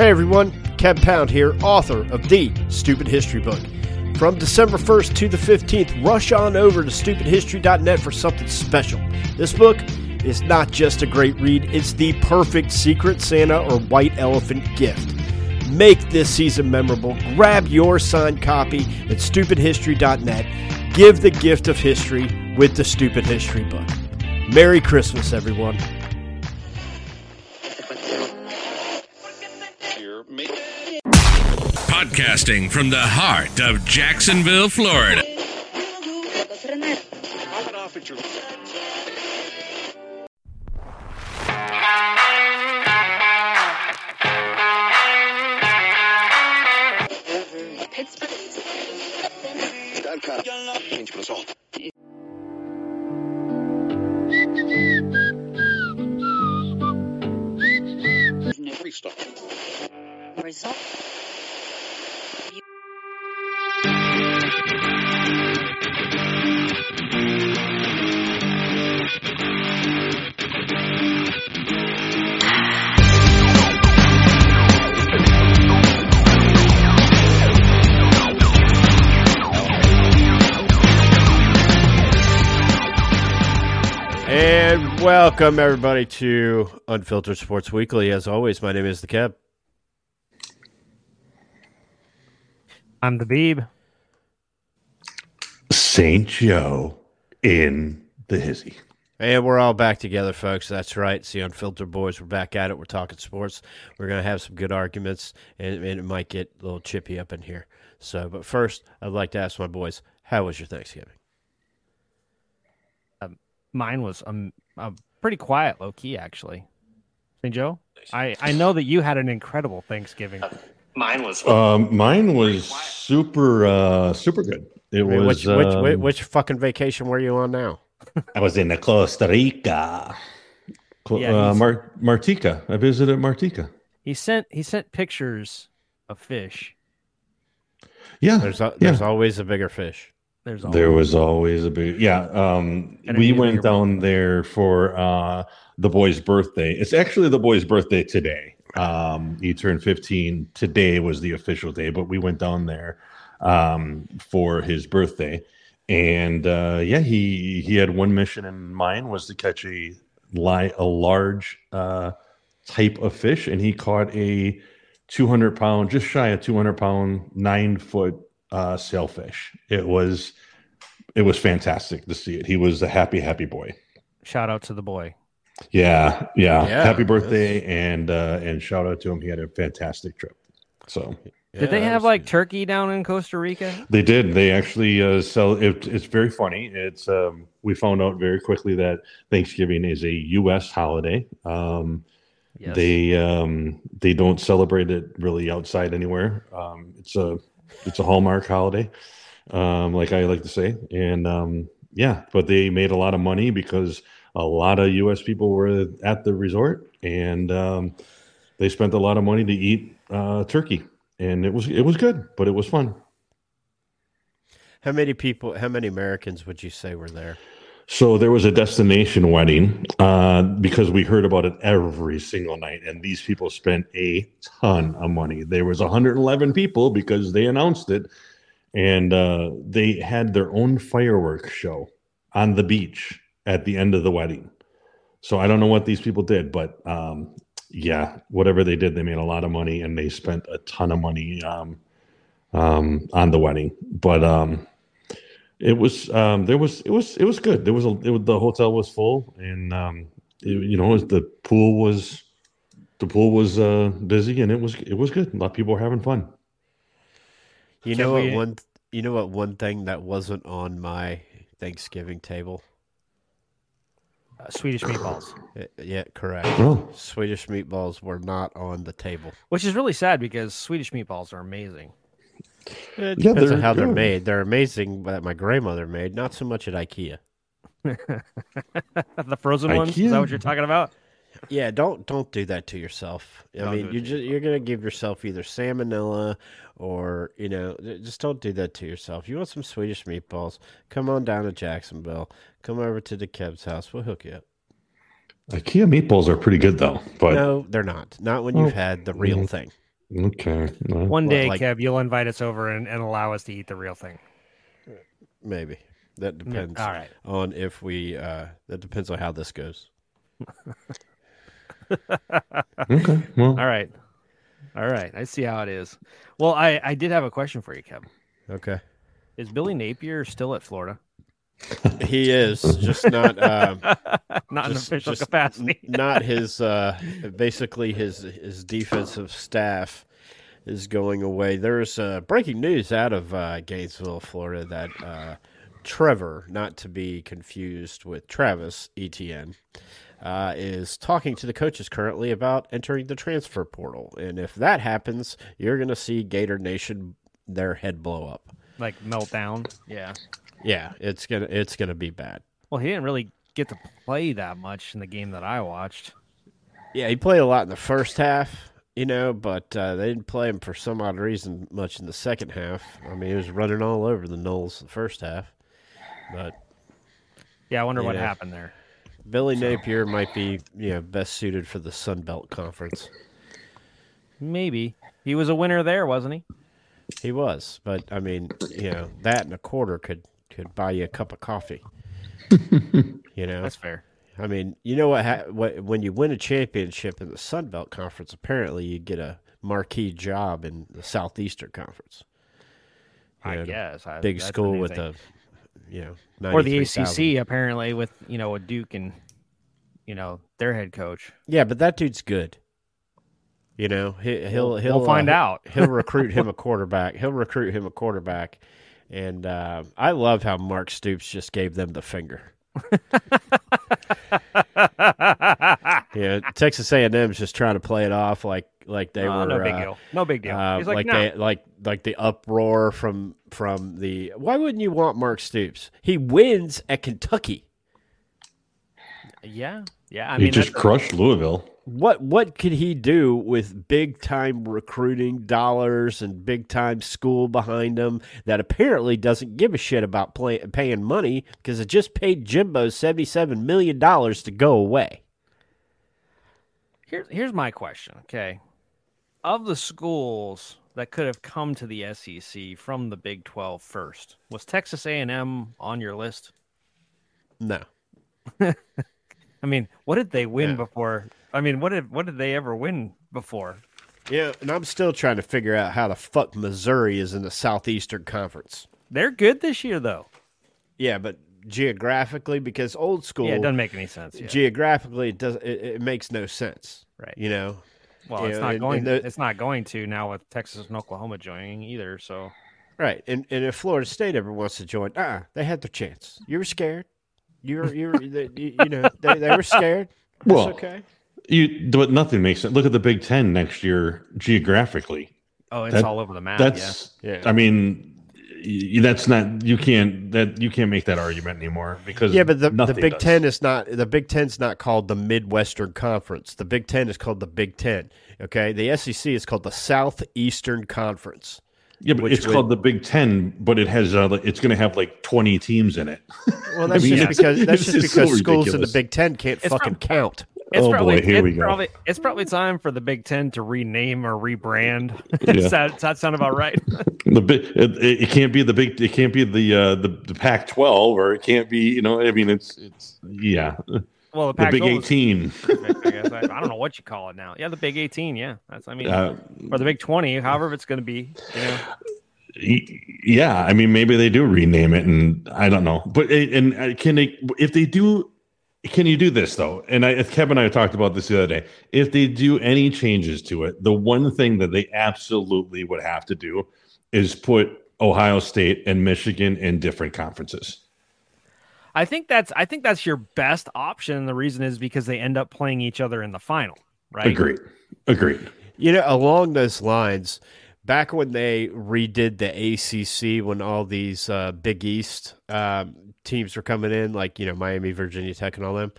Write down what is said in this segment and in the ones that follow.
Hey everyone, Kev Pound here, author of The Stupid History Book. From December 1st to the 15th, rush on over to stupidhistory.net for something special. This book is not just a great read, it's the perfect Secret Santa or White Elephant gift. Make this season memorable. Grab your signed copy at stupidhistory.net. Give the gift of history with the Stupid History Book. Merry Christmas, everyone. Podcasting from the heart of Jacksonville, Florida. Result. Welcome everybody to Unfiltered Sports Weekly. As always, my name is the Kev. I'm the Beeb. St. Joe in the hizzy. And we're all back together, folks. That's right. See, Unfiltered Boys. We're back at it. We're talking sports. We're going to have some good arguments, and, and it might get a little chippy up in here. So, but first, I'd like to ask my boys, how was your Thanksgiving? Mine was um, uh, pretty quiet, low key, actually. St. Joe, I, I know that you had an incredible Thanksgiving. Mine was Um, mine was super, uh, super good. It I mean, was. which, which, um, which, which fucking vacation were you on now? I was in Costa Rica. Cl- Yeah, uh, Mar- Martica. I visited Martica. He sent he sent pictures of fish. Yeah, There's, a, yeah. there's always a bigger fish. There's all There was always a big yeah. Um, we went down there for uh, the boy's birthday. It's actually the boy's birthday today. Um, he turned 15. Today was the official day, but we went down there um, for his birthday. And uh, yeah, he he had one mission in mind was to catch a li- a large uh, type of fish, and he caught a 200 pound, just shy of 200 pound, nine foot uh, sailfish. It was it was fantastic to see it. He was a happy, happy boy. shout out to the boy. Yeah, yeah. Yeah, happy birthday and uh, and shout out to him. He had a fantastic trip. So Did they have that's- like turkey down in Costa Rica? they did. They actually uh, sell. It, it's very funny. It's um, we found out very quickly that Thanksgiving is a U.S. holiday. Um, Yes. They um, they don't celebrate it really outside anywhere. Um, it's a it's a Hallmark holiday, um, like I like to say. And um, yeah, but they made a lot of money because a lot of U.S. people were at the resort, and um, they spent a lot of money to eat uh, turkey, and it was it was good, but it was fun. How many people, how many Americans would you say were there? So there was a destination wedding uh, because we heard about it every single night, and these people spent a ton of money. There was 111 people because they announced it, and uh, they had their own fireworks show on the beach at the end of the wedding. So I don't know what these people did, but um, yeah, whatever they did, they made a lot of money, and they spent a ton of money um, um, on the wedding. But um, it was um there was it was it was good there was a it was, the hotel was full and um it, you know the pool was the pool was uh busy and it was it was good a lot of people were having fun You know what one you know what one thing that wasn't on my Thanksgiving table? Uh, Swedish meatballs, Uh, yeah, correct. oh Swedish meatballs were not on the table. which is really sad because Swedish meatballs are amazing. It Yeah, depends on they're how they're made. They're amazing that my grandmother made, not so much at IKEA. the frozen ones. Is that what you're talking about? Yeah, don't don't do that to yourself. I Don't mean, you to just you're gonna give yourself either salmonella or you know, just don't do that to yourself. You want some Swedish meatballs? Come on down to Jacksonville. Come over to the Kev's house. We'll hook you up. ikea meatballs are pretty good though but no, they're not. Not when Oh. you've had the real Mhm. thing. Okay. Well, One day, like- Kev, you'll invite us over and, and allow us to eat the real thing. Maybe that depends. all right. On if we. Uh, that depends on how this goes. okay. Well, All right. All right. I see how it is. Well, I, I did have a question for you, Kev. Okay. Is Billy Napier still at Florida? He is just not. Um, Not in Just- official just capacity. not his uh basically his his defensive staff is going away there's uh breaking news out of uh gainesville florida that uh trevor not to be confused with travis Etienne uh, is talking to the coaches currently about entering the transfer portal and if that happens you're going to see gator nation their head blow up like meltdown. Yeah. Yeah it's gonna it's gonna be bad Well, he didn't really get to play that much in the game that I watched. Yeah, he played a lot in the first half, you know, but uh, they didn't play him for some odd reason much in the second half. I mean, he was running all over the Noles the first half. But Yeah, I wonder what Yeah. happened there. Billy Napier might be, you know, best suited for the Sun Belt Conference. Maybe he was a winner there, wasn't he? He was, but I mean, you know, that and a quarter could could buy you a cup of coffee. you know, That's fair. I mean, you know what, ha- what? When you win a championship in the Sun Belt Conference, apparently you get a marquee job in the Southeastern Conference. I Yeah, the guess. I, big school with anything. a, you know, or the 93,000. ACC apparently with you know a Duke and you know their head coach. Yeah, but that dude's good. You know, he, he'll he'll we'll find uh, out. he'll recruit him a quarterback. He'll recruit him a quarterback, and uh, I love how Mark Stoops just gave them the finger. yeah, Texas A and M's just trying to play it off like like they Oh, were no big uh, deal. No big deal. Uh, He's like, like no. they like like the uproar from from the. Why wouldn't you want Mark Stoops? He wins at Kentucky. yeah, yeah. I he mean, just crushed Louisville. What what could he do with big time recruiting dollars and big time school behind him that apparently doesn't give a shit about play, paying money because it just paid Jimbo seventy seven million dollars to go away. Here's here's my question. Okay, of the schools that could have come to the SEC from the Big 12 first, was Texas A&M on your list? No, I mean, what did they win Yeah. before? I mean, what did what did they ever win before? yeah, and I'm still trying to figure out how the fuck Missouri is in the Southeastern Conference. They're good this year, though. Yeah, but geographically, because old school, Yeah, it doesn't make any sense. Yeah. geographically, it does it, it makes no sense. Right. You know, well, you it's know, not going. and the- it's not going to now with Texas and Oklahoma joining either. So Right, and and if Florida State ever wants to join, uh they had their chance. You were scared. You were you were you, you know they, they were scared. That's Well, okay. You, but nothing makes sense. Look at the Big Ten next year geographically. oh, it's That- all over the map. That's, Yeah. I mean, that's not you can't that you can't make that argument anymore because Yeah, but the, the Big does. Ten is not the Big Ten's not called the Midwestern Conference. The Big Ten is called the Big Ten. Okay, the SEC is called the Southeastern Conference. Yeah, but it's would- called the Big Ten, but it has uh, it's going to have like twenty teams in it. Well, that's mean, just it's- because that's it's just just so because schools in the. Big Ten can't It's fucking prob- count. It's Oh, boy, probably, here it's we go. Probably, it's probably time for the Big Ten to rename or rebrand. Yeah. does, that, does that sound about right? the big it, it can't be the big it can't be the uh, the the Pac twelve or it can't be you know I mean it's it's yeah Well, the, Big Pac-12 is eighteen. perfect, I guess. I, I don't know what you call it now. Yeah, the Big 18. Yeah, that's. I mean, Uh, or the Big 20. However, it's going to be. You know, yeah i mean maybe they do rename it and i don't know but and uh, can they if they do can you do this though and I, kevin and i talked about this the other day if they do any changes to it the one thing that they absolutely would have to do is put ohio state and michigan in different conferences I think that's. I think that's your best option. And the reason is because they end up playing each other in the final. Right. agreed agreed You know, along those lines, back when they redid the ACC, when all these uh, Big East um, teams were coming in, like you know Miami, Virginia Tech, and all them,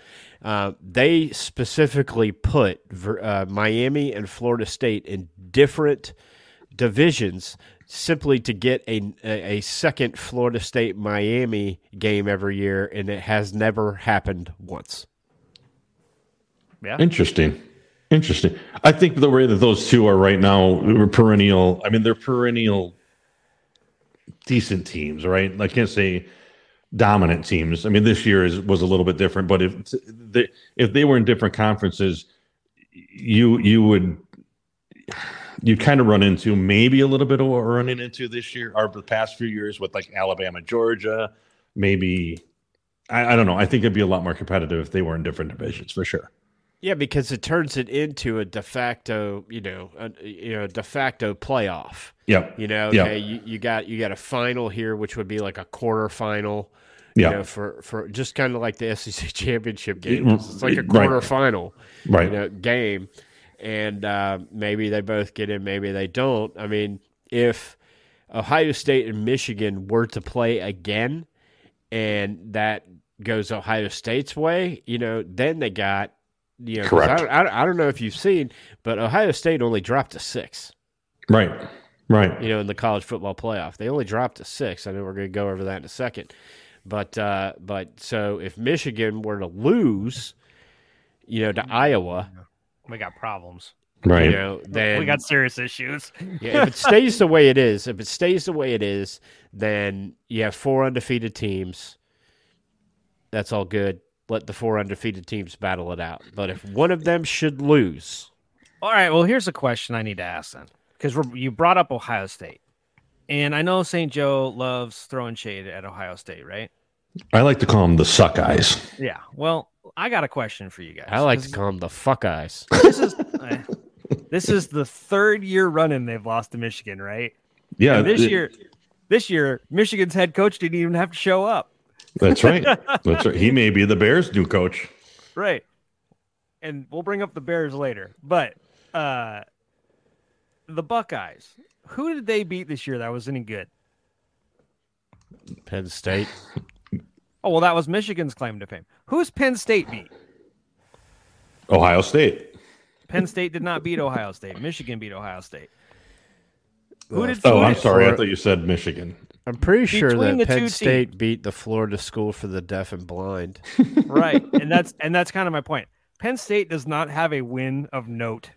uh, they specifically put uh, Miami and Florida State in different divisions simply to get a, a a second Florida State Miami game every year, and it has never happened once. Yeah. interesting Interesting. I think the way that those two are right now, are perennial. I mean, they're perennial decent teams, right? I can't say dominant teams. I mean, this year is was a little bit different, but if they, if they were in different conferences, you you would you kind of run into maybe a little bit of what we're running into this year or the past few years with like Alabama, Georgia, maybe. I, I don't know. I think it'd be a lot more competitive if they were in different divisions for sure. Yeah, because it turns it into a de facto, you know, a, you know, de facto playoff. Yeah. You know, okay, you, you got you got a final here, which would be like a quarter final. You Yeah. know, for for just kind of like the SEC championship game. It's like a right. quarter final, Right. you know, game, and uh, maybe they both get in, maybe they don't. I mean, if Ohio State and Michigan were to play again, and that goes Ohio State's way, you know, then they got, you know, 'cause Correct. I, don't- I, I don't know if you've seen, but Ohio State only dropped to six, Right. Right. you know, in the college football playoff. They only dropped to six. I know we're going to go over that in a second, but uh, but so if Michigan were to lose, you know, to Iowa, We got problems. Right. you know, then we got serious issues. Yeah, if it stays the way it is, if it stays the way it is, then you have four undefeated teams. That's all good. Let the four undefeated teams battle it out. But if one of them should lose, All right. Well, here's a question I need to ask then, because you brought up Ohio State, and I know St. Joe loves throwing shade at Ohio State, right? I like to call them the suck eyes. Yeah. Well, I got a question for you guys. I like to call them the fuck eyes. this is this is the third year running they've lost to Michigan, right? Yeah. And this it- year, this year, Michigan's head coach didn't even have to show up. That's right. That's right. He may be the Bears' new coach. Right. And we'll bring up the Bears later. But uh the Buckeyes, who did they beat this year that was any good? Penn State. Oh, well, that was Michigan's claim to fame. Who's Penn State beat? Ohio State. Penn State did not beat Ohio State. Michigan beat Ohio State. Who did Oh, I'm did- sorry. I thought you said Michigan. I'm pretty sure that the Penn State teams. beat the Florida School for the Deaf and Blind. right. And that's and that's kind of my point. Penn State does not have a win of note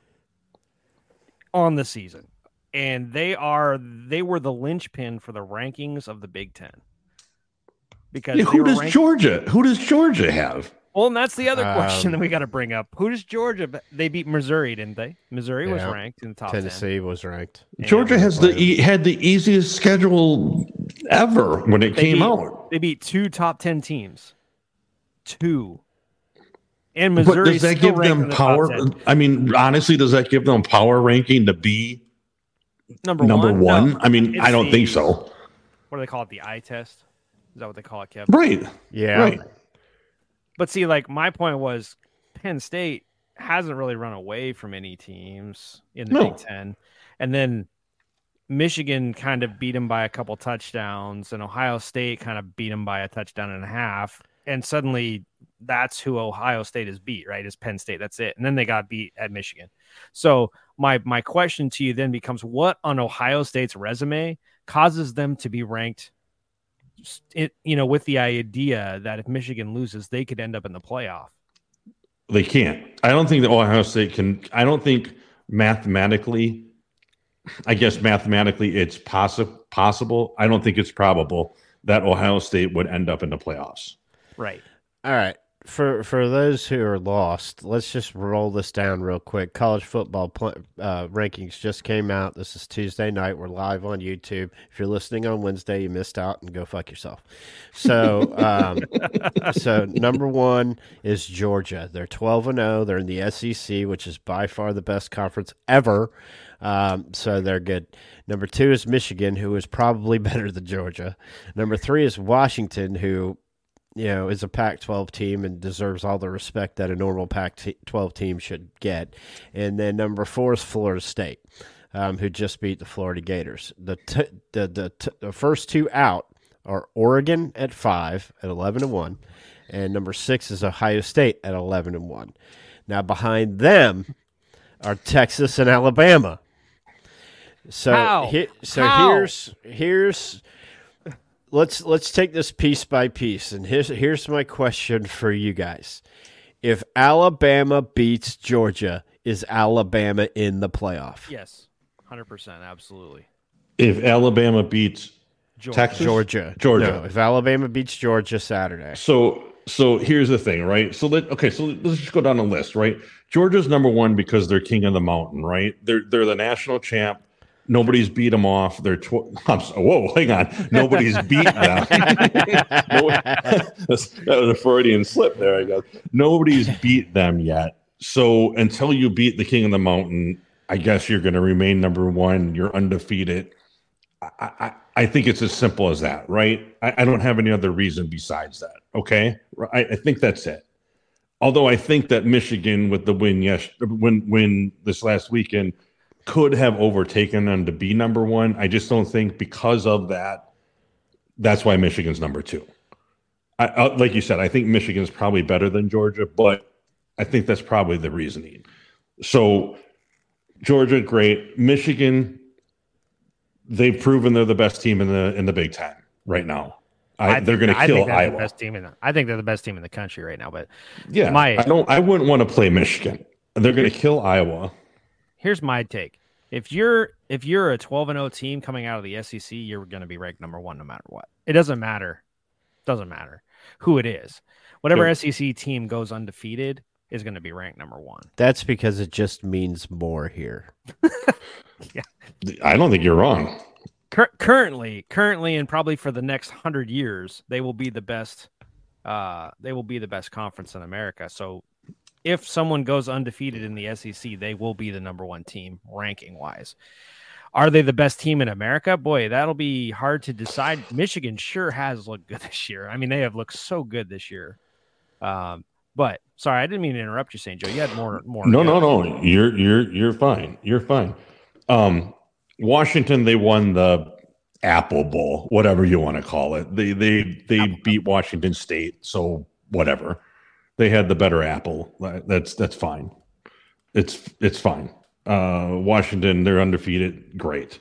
on the season. And they are they were the linchpin for the rankings of the Big Ten. Because Yeah, who does ranked- Georgia? Who does Georgia have? Well, and that's the other question Um, that we got to bring up. Who does Georgia? They beat Missouri, didn't they? Missouri was ranked in the top Tennessee was ranked. Georgia has the e- had the easiest schedule ever when it they came beat, out. They beat two top ten teams. Two. And But Missouri does that still give ranked in them the top power? 10. I mean, honestly, does that give them power ranking to be Number, number one. one? No. I mean, It's I don't the- think so. What do they call it? The eye test. Is that what they call it, Kev? Right. Yeah. Right. But see, like my point was, Penn State hasn't really run away from any teams in the No. Big Ten, and then Michigan kind of beat them by a couple touchdowns, and Ohio State kind of beat them by a touchdown and a half, and suddenly that's who Ohio State is beat, right? Is Penn State? That's it, and then they got beat at Michigan. So my my question to you then becomes, what on Ohio State's resume causes them to be ranked? It, you know, with the idea that if Michigan loses, they could end up in the playoff. They can't. I don't think that Ohio State can. I don't think mathematically. I guess mathematically it's possi- possible. I don't think it's probable that Ohio State would end up in the playoffs. Right. All right. For for those who are lost, let's just roll this down real quick. College football pl- uh, rankings just came out. This is Tuesday night. We're live on YouTube. If you're listening on Wednesday, you missed out, and go fuck yourself. So, um, so number one is Georgia. They're twelve and zero. They're in the SEC, which is by far the best conference ever. Um, so they're good. Number two is Michigan, who is probably better than Georgia. Number three is Washington, who you know, is a Pac 12 team and deserves all the respect that a normal Pac 12 team should get. And then number four is Florida State, um, who just beat the Florida Gators. The, t- the, the, t- the first two out are Oregon at five at 11 and 1, and number six is Ohio State at 11 and 1. Now, behind them are Texas and Alabama. So, How? he- so How? here's here's let's let's take this piece by piece and here's here's my question for you guys if alabama beats georgia is Alabama in the playoff? Yes, hundred percent, absolutely. If Alabama beats Georgia. Texas, Georgia. Georgia. No, if Alabama beats Georgia Saturday. So so here's the thing, right? So let okay, so let's just go down the list, right? Georgia's number one because they're king of the mountain, right? They're they're the national champ. Nobody's beat them off. They're tw- whoa, hang on. Nobody's beat them. That was a Freudian slip there, I guess. Nobody's beat them yet. So until you beat the king of the mountain, I guess you're going to remain number one. You're undefeated. I, I, I think it's as simple as that, right? I, I don't have any other reason besides that. Okay, I, I think that's it. Although I think that Michigan, with the win yes, win win this last weekend, could have overtaken them to be number one. I just don't think because of that. That's why Michigan's number two. I, I, like you said, I think Michigan's probably better than Georgia, but I think that's probably the reasoning. So Georgia, great. Michigan, they've proven they're the best team in the in the Big Ten right now. I, think- they're going to kill Iowa. The best team in the, I think they're the best team in the country right now. But Yeah, My- I don't. I wouldn't want to play Michigan. They're going to kill Iowa. Here's my take: if you're if you're a 12 and 0 team coming out of the SEC, you're going to be ranked number one no matter what. It doesn't matter. Doesn't matter who it is. Whatever Yep. SEC team goes undefeated is going to be ranked number one. That's because it just means more here. yeah. I don't think you're wrong. Cur- currently, currently, and probably for the next hundred years, they will be the best. Uh, they will be the best conference in America. So, if someone goes undefeated in the SEC, they will be the number one team ranking wise. Are they the best team in America? Boy, that'll be hard to decide. Michigan sure has looked good this year. I mean, they have looked so good this year. Um, but sorry, I didn't mean to interrupt you, St. Joe. You had more. More. No, no, no. You're you're you're fine. You're fine. Um, Washington, they won the Apple Bowl, whatever you want to call it. They they they beat Washington State, so whatever. They had the better apple. That's that's fine. It's it's fine. Uh, Washington, they're undefeated. Great.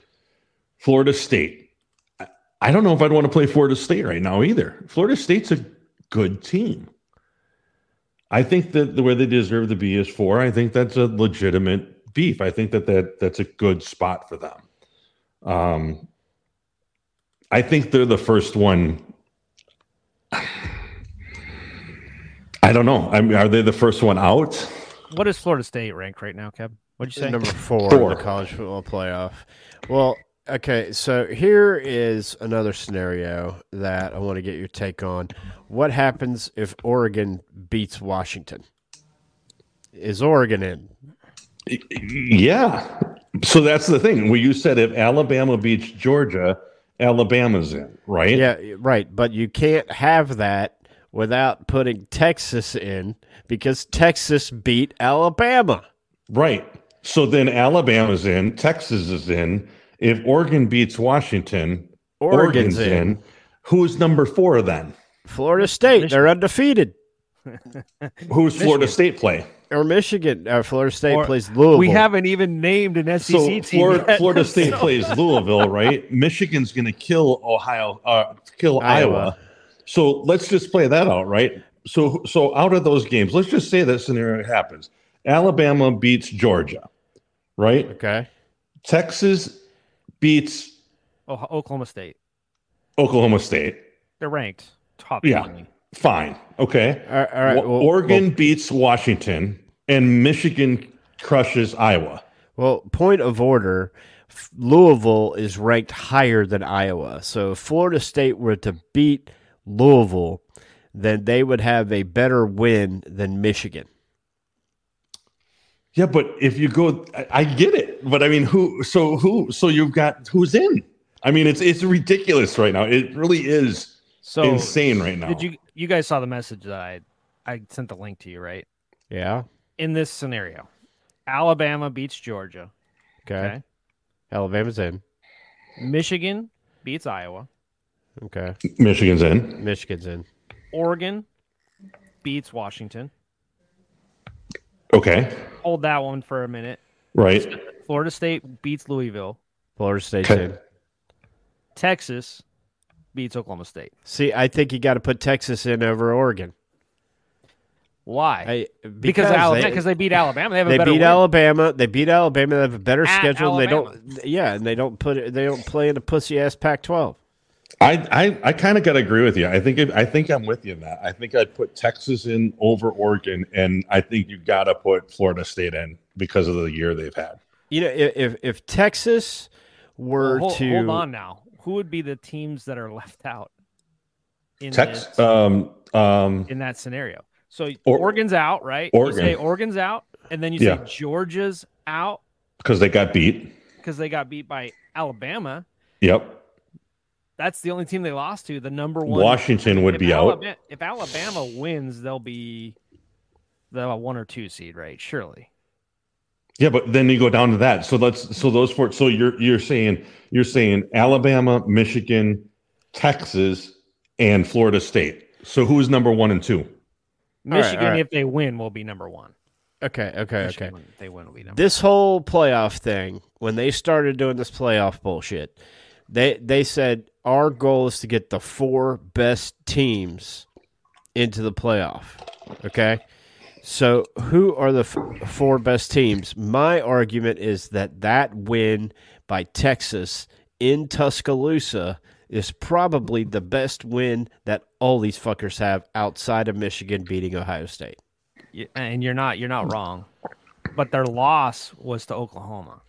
Florida State. I- I don't know if I'd want to play Florida State right now either. Florida State's a good team. I think that the where they deserve to be is four. I think that's a legitimate beef. I think that, that that's a good spot for them. Um, I think they're the first one. I don't know. I mean, are they the first one out? What is Florida State ranked right now, Kev? What'd you say? Number four, Four. in the college football playoff. Well, okay, so here is another scenario that I want to get your take on. What happens if Oregon beats Washington? Is Oregon in? Yeah. So that's the thing. Well, you said if Alabama beats Georgia, Alabama's in, right? Yeah, right. But you can't have that without putting Texas in because Texas beat Alabama. Right. So then Alabama's in, Texas is in. If Oregon beats Washington, Oregon's Oregon's in. in. Who's number four then? Florida State, they're undefeated. Who's Florida State play? Or Michigan. Uh, Florida State Or- plays Louisville. We haven't even named an SEC So team. Florida, yet. Florida State plays Louisville, right? Michigan's going to kill Ohio, uh, kill Iowa. Iowa. So let's just play that out, right? So, so out of those games, let's just say that scenario happens. Alabama beats Georgia, right? Okay. Texas beats Oh, Oklahoma State. Oklahoma State. They're ranked top. Yeah. 20. Fine. Okay. All right. All right. Well- Oregon beats Washington, and Michigan crushes Iowa. Well, point of order Louisville is ranked higher than Iowa. So if Florida State were to beat Louisville, then they would have a better win than Michigan. Yeah, but if you go, I, I get it. But I mean, who? So who? So you've got who's in? I mean, it's it's ridiculous right now. It really is So insane right now. did you you guys saw the message that I I sent the link to you right? Yeah. In this scenario, Alabama beats Georgia. Okay. Okay. Alabama's in. Michigan beats Iowa. Okay. Michigan's in. Michigan's in. Oregon beats Washington. Okay. Hold that one for a minute. Right. Florida State beats Louisville. Florida State's Okay. in. Texas beats Oklahoma State. See, I think you got to put Texas in over Oregon. Why? I, because Alabama, because they, beat Alabama. They have a they better beat win. Alabama. They beat Alabama. They have a better At schedule. and They don't. Yeah, and they don't put it. They don't play in a pussy ass Pac-12. I I, I kind of got to agree with you. I think I think I'm with you in that. I think I'd put Texas in over Oregon, and I think you got to put Florida State in because of the year they've had. You know, if if, if Texas were Well, hold, to hold on now. Who would be the teams that are left out in Tex, this- um, um, in that scenario? So Or- Oregon's out, right? Oregon. You say Oregon's out, and then you Yeah. say Georgia's out because they got beat. because they got beat by Alabama. Yep. That's the only team they lost to. The number one Washington would if be out. If Alabama wins, they'll be the one or two seed, right? Surely. Yeah, but then you go down to that. So let's so those four. So you're you're saying you're saying Alabama, Michigan, Texas, and Florida State. So who's number one and two? Michigan, all right. if they win, will be number one. okay, okay, Michigan, okay. They win, will be number. This whole playoff thing, when they started doing this playoff bullshit, they they said our goal is to get the four best teams into the playoff. Okay, so who are the f- four best teams? My argument is that that win by Texas in Tuscaloosa is probably the best win that all these fuckers have outside of Michigan beating Ohio State. And you're not you're not wrong, but their loss was to Oklahoma.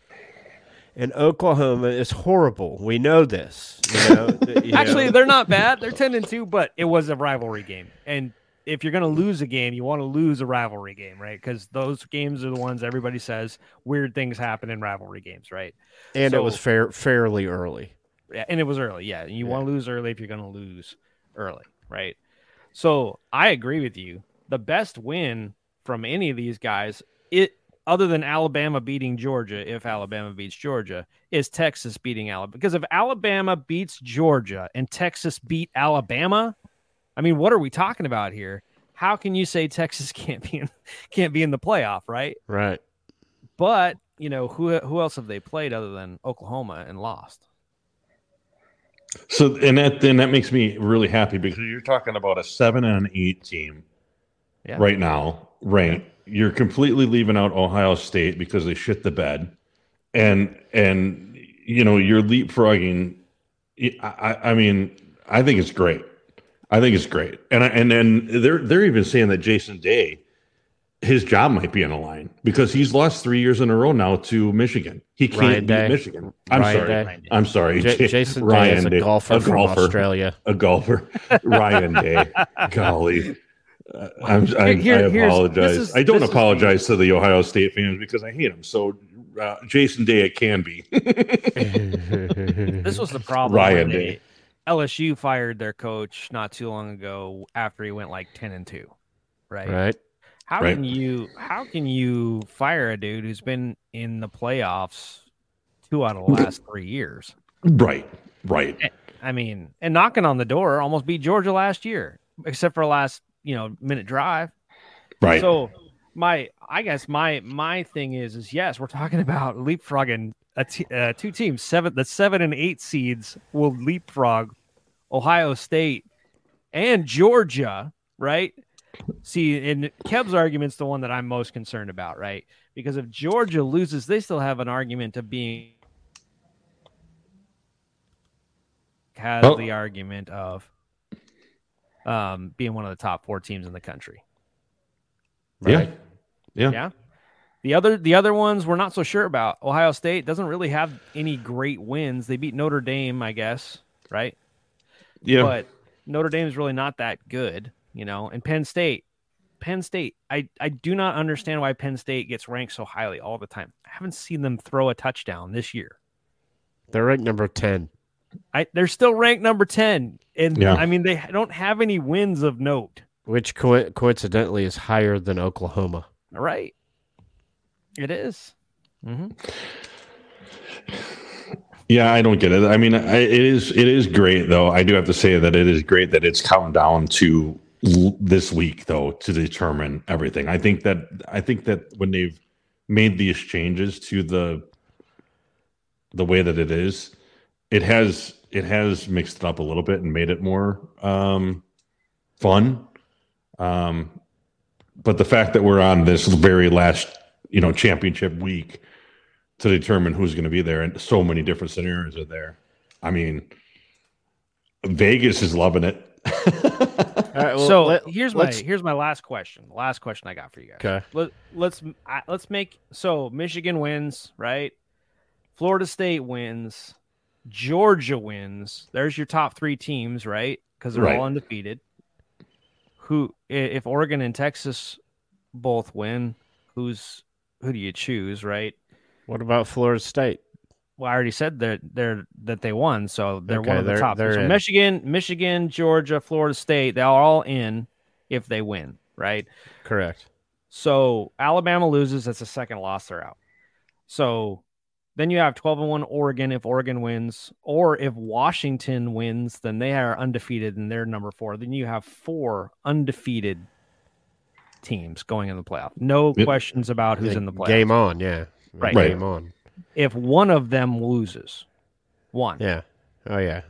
And Oklahoma is horrible. We know this. You know, you know. Actually, they're not bad. They're ten and two, but it was a rivalry game. And if you're going to lose a game, you want to lose a rivalry game, right? Because those games are the ones everybody says weird things happen in rivalry games, right? and it was fair, fairly early. Yeah, and it was early. Yeah, you want to lose early if you're going to lose early, right? So I agree with you. The best win from any of these guys, it other than Alabama beating Georgia, if Alabama beats Georgia, is Texas beating Alabama. Because if Alabama beats Georgia and Texas beat Alabama, I mean, what are we talking about here? How can you say Texas can't be in, can't be in the playoff, right? Right. But you know who who else have they played other than Oklahoma and lost? So and that then that makes me really happy because you're talking about a seven and an eight team Yeah. right now, ranked. You're completely leaving out Ohio State because they shit the bed, and and you know you're leapfrogging. I, I mean, I think it's great. I think it's great, and I, and then they're they're even saying that Jason Day, his job might be on the line because he's lost three years in a row now to Michigan. He can't Ryan beat Day. Michigan. I'm Ryan sorry. Day. I'm sorry. J- Jason Day is a Day, golfer, from Australia. a golfer, Ryan Day. Golly, Uh, I'm, I, Here- I apologize. is- I don't this is- apologize to the Ohio State fans because I hate them. So, uh, Jason Day, it can be. This was the problem. Ryan Day. LSU fired their coach not too long ago after he went like ten and two, right? right. How Right. can you how can you fire a dude who's been in the playoffs two out of the last three years? right, right. I mean, and knocking on the door, almost beat Georgia last year, except for last you know minute drive. Right. So my, I guess my my thing is is yes, we're talking about leapfrogging a t- uh, two teams seven the seven and eight seeds will leapfrog Ohio State and Georgia, right? See, and Kev's argument's the one that I'm most concerned about, right? Because if Georgia loses, they still have an argument of being has Oh. the argument of um, being one of the top four teams in the country. yeah. Yeah. Yeah. The other the other ones we're not so sure about. Ohio State doesn't really have any great wins. They beat Notre Dame, I guess, right? Yeah. But Notre Dame is really not that good, you know. And Penn State, Penn State, I I do not understand why Penn State gets ranked so highly all the time. I haven't seen them throw a touchdown this year. They're ranked number ten. I they're still ranked number 10 and Yeah. I mean they don't have any wins of note, which co- coincidentally is higher than Oklahoma. right? It is. Mm-hmm. Yeah, I don't get it. I mean, I, it is it is great though. I do have to say that it is great that it's counting down to l- this week though to determine everything. I think that I think that when they've made these changes to the the way that it is, it has it has mixed it up a little bit and made it more um, fun. Um, but the fact that we're on this very last, you know, championship week to determine who's going to be there, and so many different scenarios are there. I mean, Vegas is loving it. All right, well, so let- here's my here's my last question. The last question I got for you guys. Okay. Let, let's I, let's make so Michigan wins, right? Florida State wins, Georgia wins. There's your top three teams, right? Because they're Right. all undefeated. Who, if Oregon and Texas both win, who's who do you choose, right? What about Florida State? Well, I already said that they're that they won, so they're Okay, one of the they're- top. they're so. Michigan, Michigan, Georgia, Florida State, they're all in if they win, right? Correct. So Alabama loses, that's the second loss they're out. So then you have 12 and 1 Oregon if Oregon wins, or if Washington wins, then they are undefeated and they're number four. Then you have four undefeated teams going in the playoff. No Yep. questions about who's in the playoff. Game on, yeah. Right. Right. Game on. If one of them loses, one, Yeah. Oh yeah.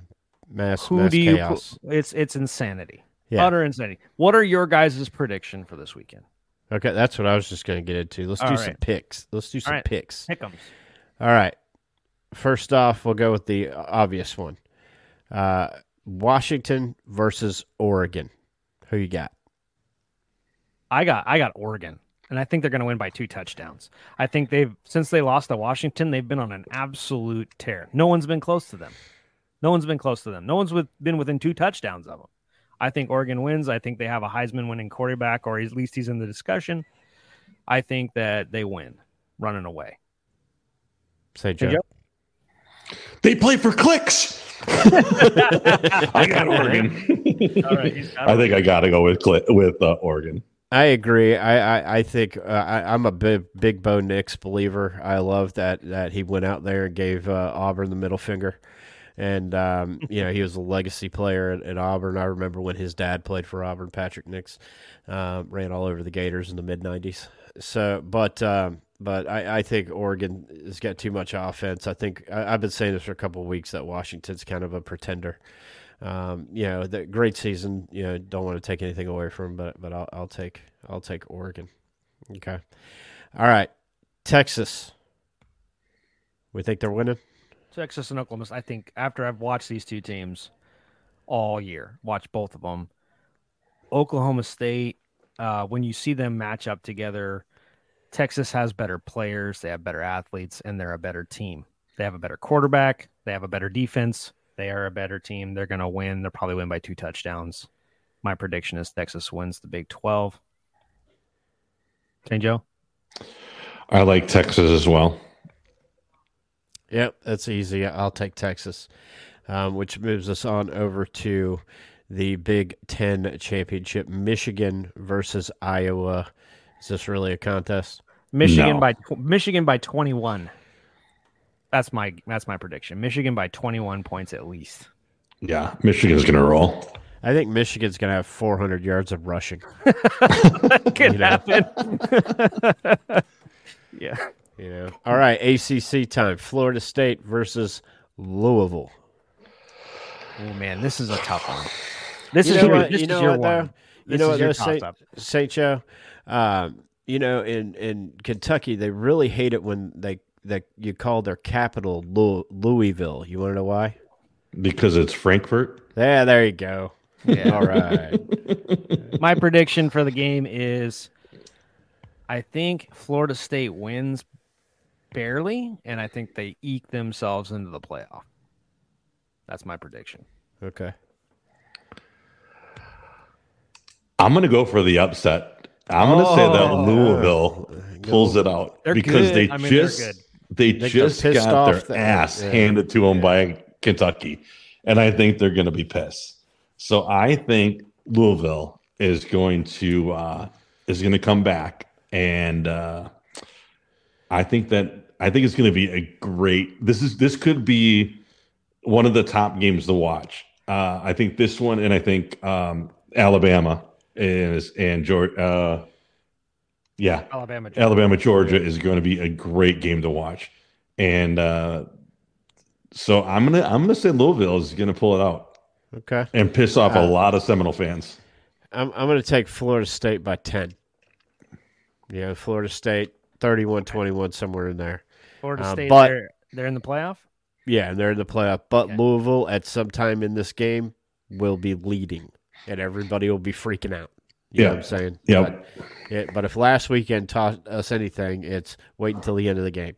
Mass, who mass do you? chaos. It's it's insanity, Yeah. utter insanity. What are your guys' prediction for this weekend? Okay, that's what I was just going to get into. Let's do All some picks. Let's do some right. picks. Pick'ems. All right. First off, we'll go with the obvious one. Uh, Washington versus Oregon. Who you got? I got I got Oregon, and I think they're going to win by two touchdowns. I think they've since they lost to Washington, they've been on an absolute tear. No one's been close to them. No one's been close to them. No one's with, been within two touchdowns of them. I think Oregon wins. I think they have a Heisman winning quarterback, or at least he's in the discussion. I think that they win, running away. Say Joe. Joe? They play for clicks. I got Oregon. All right, he's got I think I got to go with Cli- with uh, Oregon. I agree. I I, I think uh, I, I'm a big big Bo Nix believer. I love that that he went out there and gave uh, Auburn the middle finger, and um, you know he was a legacy player at, at Auburn. I remember when his dad played for Auburn. Patrick Nix um, ran all over the Gators in the mid '90s. So, but um, but I, I think Oregon has got too much offense. I think I, I've been saying this for a couple of weeks that Washington's kind of a pretender. Um, you know, the great season. You know, don't want to take anything away from, 'em, but but I'll, I'll take I'll take Oregon. Okay, all right, Texas. We think they're winning. Texas and Oklahoma. I think after I've watched these two teams all year, watch both of them. Oklahoma State, uh, when you see them match up together, Texas has better players, they have better athletes, and they're a better team. They have a better quarterback, they have a better defense, they are a better team. They're going to win. They'll probably win by two touchdowns. My prediction is Texas wins the Big 12. St. Joe? I like Texas as well. Yep, that's easy. I'll take Texas, um, which moves us on over to the Big Ten championship: Michigan versus Iowa. Is this really a contest? Michigan No. by Michigan by 21. That's my that's my prediction. Michigan by 21 points at least. Yeah, Michigan's going to roll. I think Michigan's going to have 400 yards of rushing. Could know. happen. yeah. You know. All right, ACC time: Florida State versus Louisville. Oh man, this is a tough one. This You is know your, what- this you is know your what, though? one. You This know is what, your though, Saint. Saint Joe? Um, you know, in in Kentucky, they really hate it when they that you call their capital Lou- Louisville. You want to know why? Because it's Frankfort. Yeah, there you go. Yeah. All right. My prediction for the game is I think Florida State wins barely, and I think they eke themselves into the playoff. That's my prediction. Okay. I'm going to go for the upset. I'm going to say that Oh. Louisville pulls it out They're because good. they I mean, just good. they they're just got off their that- ass yeah. handed to them by Kentucky, and I think they're going to be pissed. So I think Louisville is going to uh, is going to come back, and uh, I think that I think it's going to be a great. This is this could be one of the top games to watch. Uh, I think this one, and I think um, Alabama is and Georgia. Uh, yeah, Alabama. Alabama Georgia is going to be a great game to watch, and uh, so I'm gonna I'm gonna say Louisville is going to pull it out Okay. and piss off Uh, a lot of Seminole fans. I'm I'm going to take Florida State by ten. Yeah, Florida State 31-21 somewhere in there. Florida Uh, State, but- they're, they're in the playoff. Yeah, and they're in the playoff. But Okay. Louisville at some time in this game will be leading, and everybody will be freaking out. You know Yeah. what I'm saying? Yep. But, yeah, but if last weekend taught us anything, it's wait until the end of the game.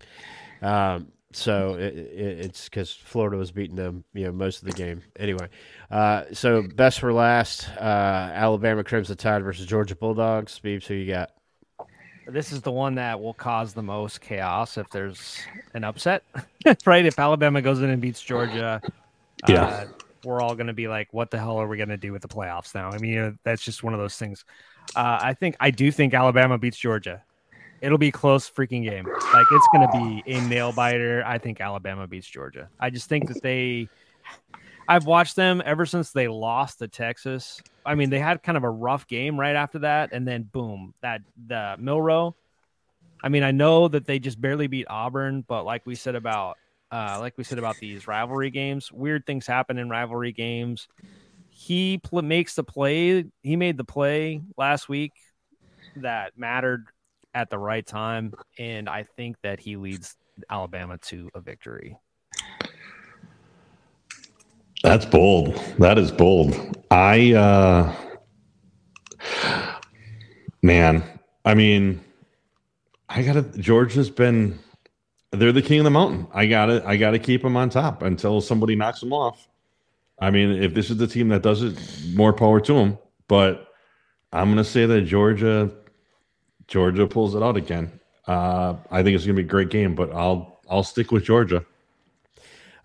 Um, so it, it, it's because Florida was beating them, you know, most of the game. Anyway, uh, so best for last: uh, Alabama Crimson Tide versus Georgia Bulldogs. Beeps, who you got? This is the one that will cause the most chaos if there's an upset, right? If Alabama goes in and beats Georgia, Yeah. uh, we're all going to be like, "What the hell are we going to do with the playoffs now?" I mean, you know, that's just one of those things. Uh, I think I do think Alabama beats Georgia. It'll be a close freaking game. Like it's going to be a nail biter. I think Alabama beats Georgia. I just think that they. I've watched them ever since they lost to Texas. I mean, they had kind of a rough game right after that, and then boom, that the Milroe. I mean, I know that they just barely beat Auburn, but like we said about, uh, like we said about these rivalry games, weird things happen in rivalry games. He pl- makes the play. He made the play last week that mattered at the right time, and I think that he leads Alabama to a victory. That's bold. That is bold. I uh man, I mean I gotta Georgia's been they're the king of the mountain. I gotta I gotta keep them on top until somebody knocks them off. I mean, if this is the team that does it, more power to them. But I'm gonna say that Georgia Georgia pulls it out again. Uh, I think it's gonna be a great game, but I'll I'll stick with Georgia.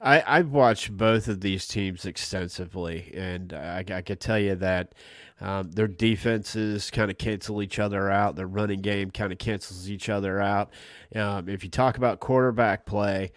I, I've watched both of these teams extensively, and I, I can tell you that um, their defenses kind of cancel each other out. Their running game kind of cancels each other out. Um, if you talk about quarterback play,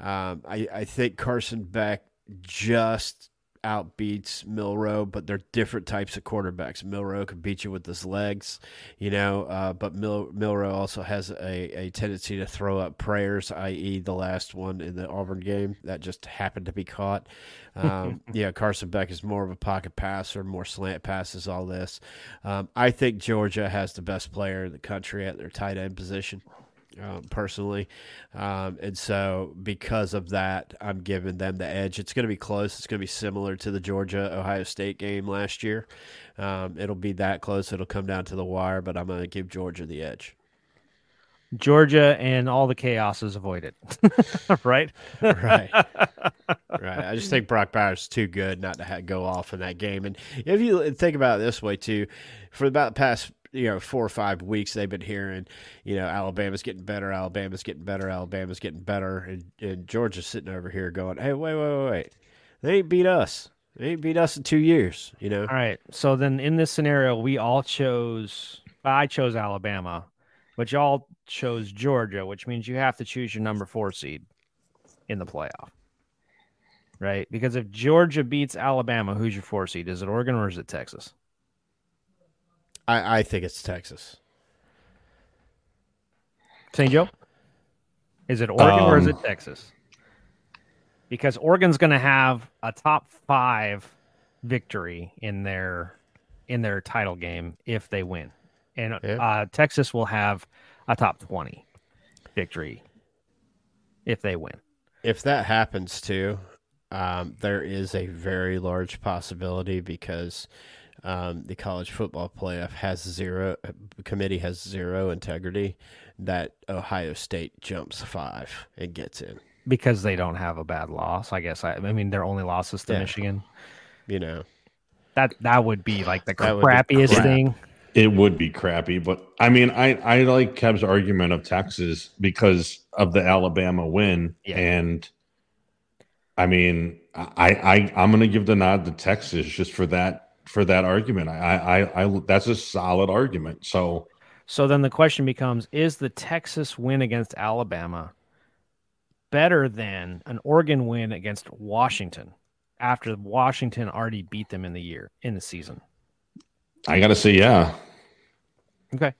um, I, I think Carson Beck just outbeats Milroe, but they're different types of quarterbacks. Milroe can beat you with his legs, you know, uh, but Mil- Milroe also has a, a tendency to throw up prayers, i.e., the last one in the Auburn game that just happened to be caught. Um, yeah, Carson Beck is more of a pocket passer, more slant passes, all this. Um, I think Georgia has the best player in the country at their tight end position um, personally. Um, and so, because of that, I'm giving them the edge. It's going to be close. It's going to be similar to the Georgia Ohio State game last year. Um, it'll be that close. It'll come down to the wire, but I'm going to give Georgia the edge. Georgia and all the chaos is avoided, right? right. Right. I just think Brock Bowers is too good not to ha- go off in that game. And if you think about it this way, too, for about the past you know four or five weeks they've been hearing you know alabama's getting better alabama's getting better alabama's getting better and, and georgia's sitting over here going hey wait wait wait wait they ain't beat us they ain't beat us in two years you know All right. So then in this scenario, we all chose, I chose Alabama, but y'all chose Georgia, which means you have to choose your number four seed in the playoff. Right? Because if Georgia beats Alabama, who's your four seed? Is it Oregon or is it Texas? I, I think it's texas St. Joe? Is it Oregon or is it Um, Texas? Because Oregon's going to have a top five victory in their in their title game if they win, and Yeah. uh, Texas will have a top twenty victory if they win. if that happens too, um, there is a very large possibility because um, the college football playoff has zero committee has zero integrity that Ohio State jumps five and gets in. Because they don't have a bad loss, I guess. I, I mean, their only loss is to Yeah. Michigan. You know, That that would be like the That crappiest crap. thing. It would be crappy, but I mean, I I like Kev's argument of Texas because of the Alabama win, Yeah. and I mean, I I I'm gonna give the nod to Texas just for that for that argument. I I, I that's a solid argument. So So then the question becomes is the Texas win against Alabama better than an Oregon win against Washington after Washington already beat them in the year in the season? I gotta say, yeah, Okay.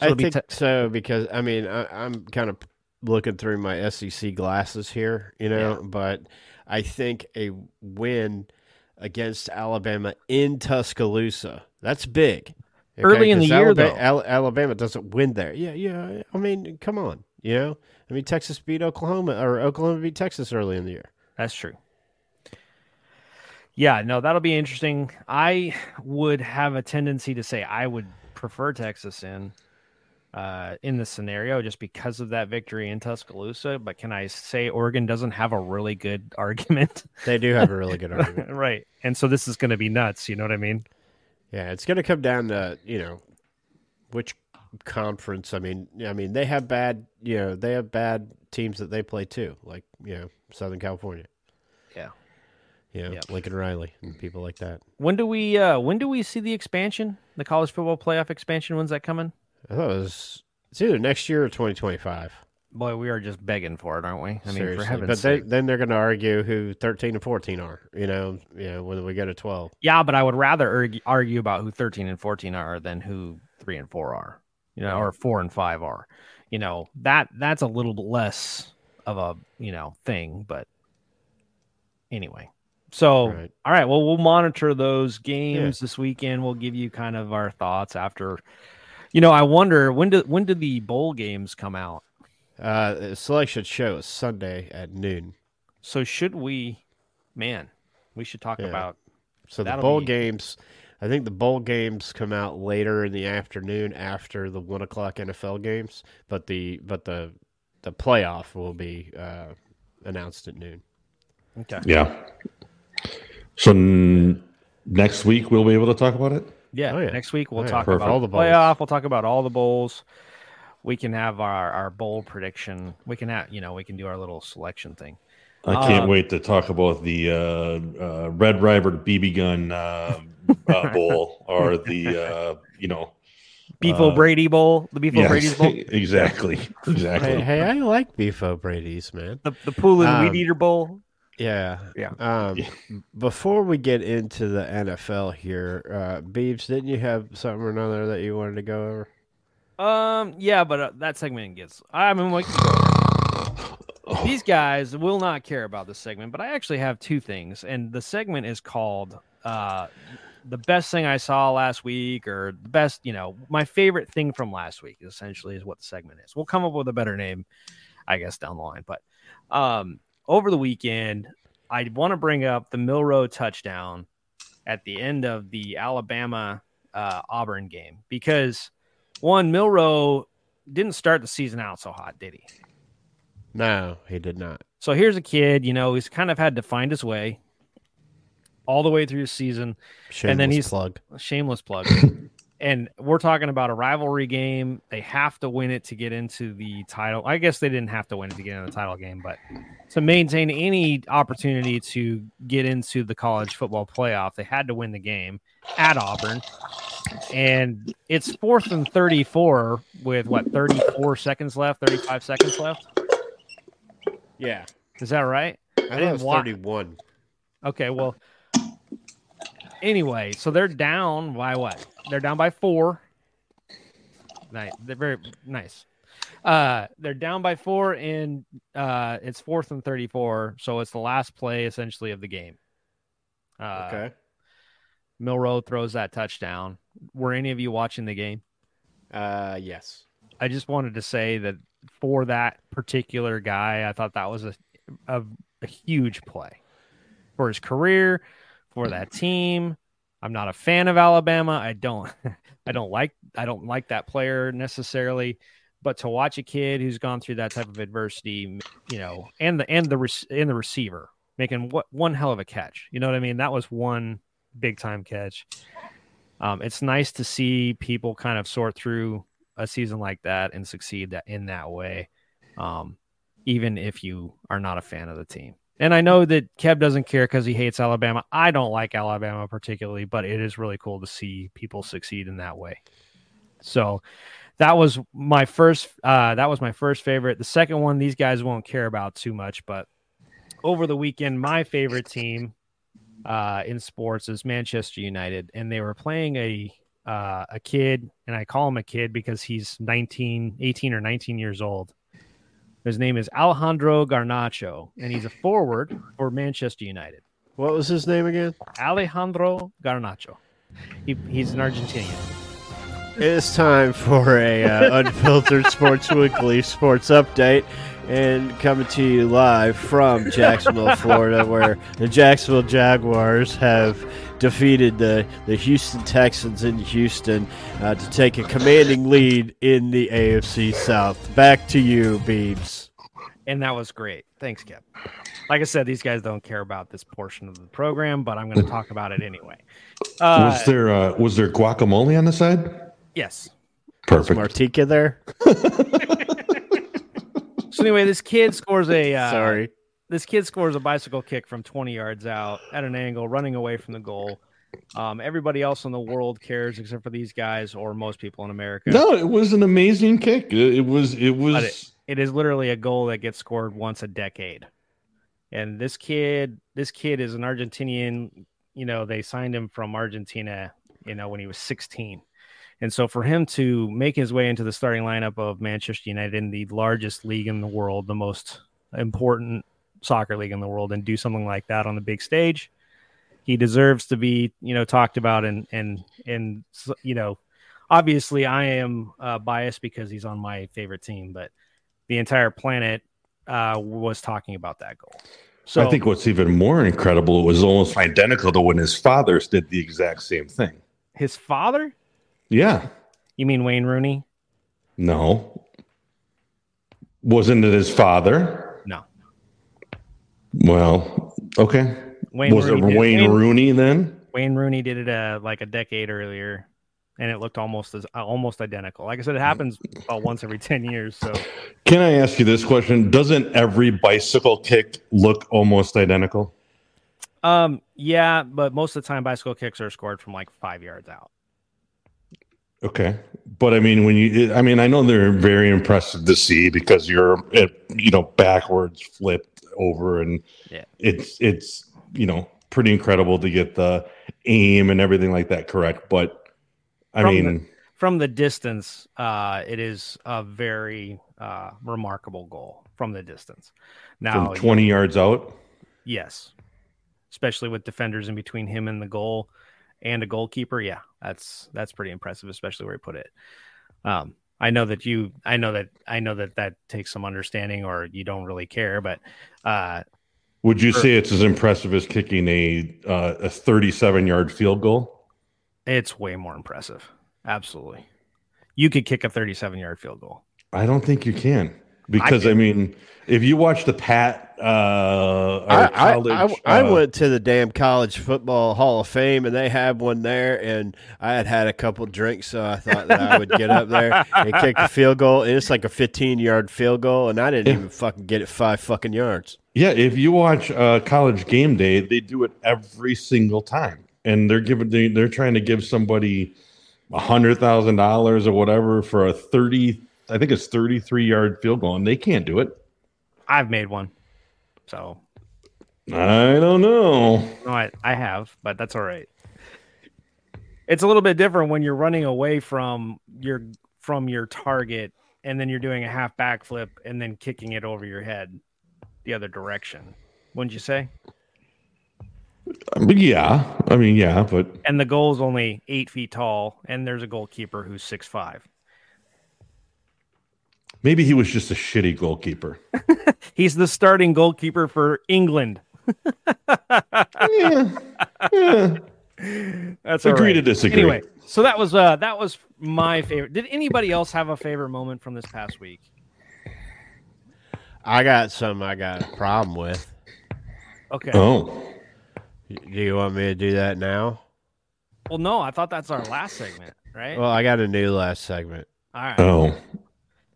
So I think te- so because I mean I, I'm kind of looking through my SEC glasses here, you know, Yeah. but I think a win against Alabama in Tuscaloosa that's big. Early in the 'Cause year, Alabama, though. Alabama doesn't win there. Yeah, yeah. I mean, come on. You know, I mean, Texas beat Oklahoma, or Oklahoma beat Texas early in the year. That's true. Yeah, no, that'll be interesting. I would have a tendency to say I would prefer Texas in uh, in the scenario just because of that victory in Tuscaloosa. But can I say Oregon doesn't have a really good argument? They do have a really good argument. right. And so this is going to be nuts. You know what I mean? Yeah, it's going to come down to you know which conference. I mean, I mean they have bad. You know, they have bad teams that they play too, like you know Southern California. Yeah. Yeah, Yep. Lincoln Riley and people like that. When do we uh when do we see the expansion? The college football playoff expansion? When's that coming? I thought it was it's either next year or twenty twenty five. Boy, we are just begging for it, aren't we? I mean, Seriously. for heaven's but they, sake. then they're going to argue who 13 and 14 are, you know, you know, when we go to 12. Yeah, but I would rather argue, argue about who 13 and 14 are than who 3 and 4 are. You know, or 4 and 5 are. You know, that that's a little bit less of a, you know, thing, but anyway. So, Right. all right, well, we'll monitor those games this weekend. We'll give you kind of our thoughts after You know, I wonder when do when do the bowl games come out? Uh, the selection show is Sunday at noon. So should we man, we should talk Yeah. about So the bowl be- games, I think the bowl games come out later in the afternoon after the one o'clock NFL games, but the but the the playoff will be uh, announced at noon. Okay. Yeah. So n- next week we'll be able to talk about it. Yeah, Oh, yeah. next week we'll Oh, talk Perfect. about All the the bowls. playoff. We'll talk about all the bowls. We can have our, our bowl prediction. We can have you know we can do our little selection thing. I can't Um, wait to talk about the uh, uh, Red River BB gun uh, uh, bowl or the uh, you know Beef Uh, O'Brady Bowl, the Beef yeah, O'Brady's Bowl, exactly exactly. Hey, hey, I like beef O'Brady's, man. the the Poulan Um, Weed Eater Bowl. Yeah, Yeah. Um, Yeah. Before we get into the NFL here, uh, Beebs, didn't you have something or another that you wanted to go over? Um, yeah, but uh, that segment gets. I mean, like these guys will not care about this segment, but I actually have two things, and the segment is called uh, "the best thing I saw last week" or "the best," you know, my favorite thing from last week. Essentially, is what the segment is. We'll come up with a better name, I guess, down the line. But um, over the weekend, I want to bring up the Milroe touchdown at the end of the Alabama uh, Auburn game because one Milroe didn't start the season out so hot, did he? No, he did not. So here's a kid, you know, he's kind of had to find his way all the way through the season. Shameless And then he's- plug. Shameless plug. and we're talking about a rivalry game. They have to win it to get into the title. I guess they didn't have to win it to get in the title game, but to maintain any opportunity to get into the college football playoff, they had to win the game at Auburn. And it's fourth and 34 with what, 34 seconds left, 35 seconds left? Yeah, Is that right? I, thought it didn't was wa- thirty-one. Okay, well, anyway, so they're down by what? They're down by four. Nice. They're very nice. Uh, they're down by four, and uh, it's fourth and thirty-four. So it's the last play essentially of the game. Uh, Okay. Milroe throws that touchdown. Were any of you watching the game? Uh, yes. I just wanted to say that for that particular guy, I thought that was a, a, a huge play for his career, for that team. I'm not a fan of Alabama. I don't, I don't like, I don't like that player necessarily. But to watch a kid who's gone through that type of adversity, you know, and the and the and the receiver making what one hell of a catch. You know what I mean? That was one big time catch. Um, it's nice to see people kind of sort through a season like that and succeed that in that way, um, even if you are not a fan of the team. And I know that Kev doesn't care because he hates Alabama. I don't like Alabama particularly, but it is really cool to see people succeed in that way. So that was my first. Uh, that was my first favorite. The second one, these guys won't care about too much, but over the weekend, my favorite team uh, in sports is Manchester United, and they were playing a uh, a kid, and I call him a kid because he's 19, 18 or 19 years old. His name is Alejandro Garnacho, and he's a forward for Manchester United. What was his name again? Alejandro Garnacho. He, he's an Argentinian. It's time for a uh, unfiltered Sports Weekly sports update, and coming to you live from Jacksonville, Florida, where the Jacksonville Jaguars have defeated the, the Houston Texans in Houston uh, to take a commanding lead in the AFC South. Back to you, Beebs. And that was great. Thanks, Kip. Like I said, these guys don't care about this portion of the program, but I'm going to talk about it anyway. Uh, was there uh, was there guacamole on the side? yes. Perfect. Martika there? So anyway, this kid scores a uh, Sorry. This kid scores a bicycle kick from 20 yards out at an angle, running away from the goal. Um, everybody else in the world cares except for these guys or most people in America. No, it was an amazing kick. It, was it was it- It is literally a goal that gets scored once a decade. And this kid, this kid is an Argentinian. You know, they signed him from Argentina. You know, when he was 16. And so for him to make his way into the starting lineup of Manchester United in the largest league in the world, the most important soccer league in the world, and do something like that on the big stage, he deserves to be, you know, talked about and and and you know, obviously I am uh, biased because he's on my favorite team, but the entire planet uh, was talking about that goal. So I think what's even more incredible it was almost identical to when his fathers did the exact same thing. his father, Yeah. you mean Wayne Rooney? No. Wasn't it his father? Well, okay. Wayne was Rooney it Wayne Wayne- Rooney then? Wayne Rooney did it uh, like a decade earlier, and it looked almost as uh, almost identical. Like I said, it happens about once every ten years. So Can I ask you this question? Doesn't every bicycle kick look almost identical? Um, yeah, but most of the time bicycle kicks are scored from like five yards out. Okay. But I mean, when you, I mean, I know they're very impressive to see because you're, eh, you know, backwards flipped over and Yeah. it's, it's, you know, pretty incredible to get the aim and everything like that correct. But I From mean, From the distance, uh, it is a very uh, remarkable goal from the distance. Now, from 20 yards out, yes, especially with defenders in between him and the goal and a goalkeeper, yeah, that's that's pretty impressive, especially where he put it. Um, I know that you, I know that, I know that that takes some understanding, or you don't really care, but uh, would you Sure. say it's as impressive as kicking a, uh, a 37 yard field goal? It's way more impressive. Absolutely. You could kick a 37 yard field goal. I don't think you can because I, mean, if you watch the Pat, uh, I, college, I, I uh, went to the damn college football hall of fame and they had one there and I had had a couple drinks so I thought that I would get up there and kick a field goal and it's like a 15 yard field goal and I didn't Yeah. even fucking get it five fucking yards. Yeah, if you watch uh, College Game Day, they do it every single time, and they're giving they, they're trying to give somebody a hundred thousand dollars or whatever for a thirty, I think it's thirty three yard field goal, and they can't do it. I've made one. So, I don't know. no, I, I have, but that's all right. It's a little bit different when you're running away from your from your target and then you're doing a half backflip and then kicking it over your head the other direction. Wouldn't you say? But yeah, I mean, yeah, but And the goal is only eight feet tall, and there's a goalkeeper who's six five. Maybe he was just a shitty goalkeeper. He's the starting goalkeeper for England. yeah, yeah. That's all Agree right. to disagree. Anyway, so that was uh that was my favorite. Did anybody else have a favorite moment from this past week? I got some I got a problem with. Okay. Oh, Do you want me to do that now? Well, no, I thought that's our last segment, right? Well, I got a new last segment. All right. oh.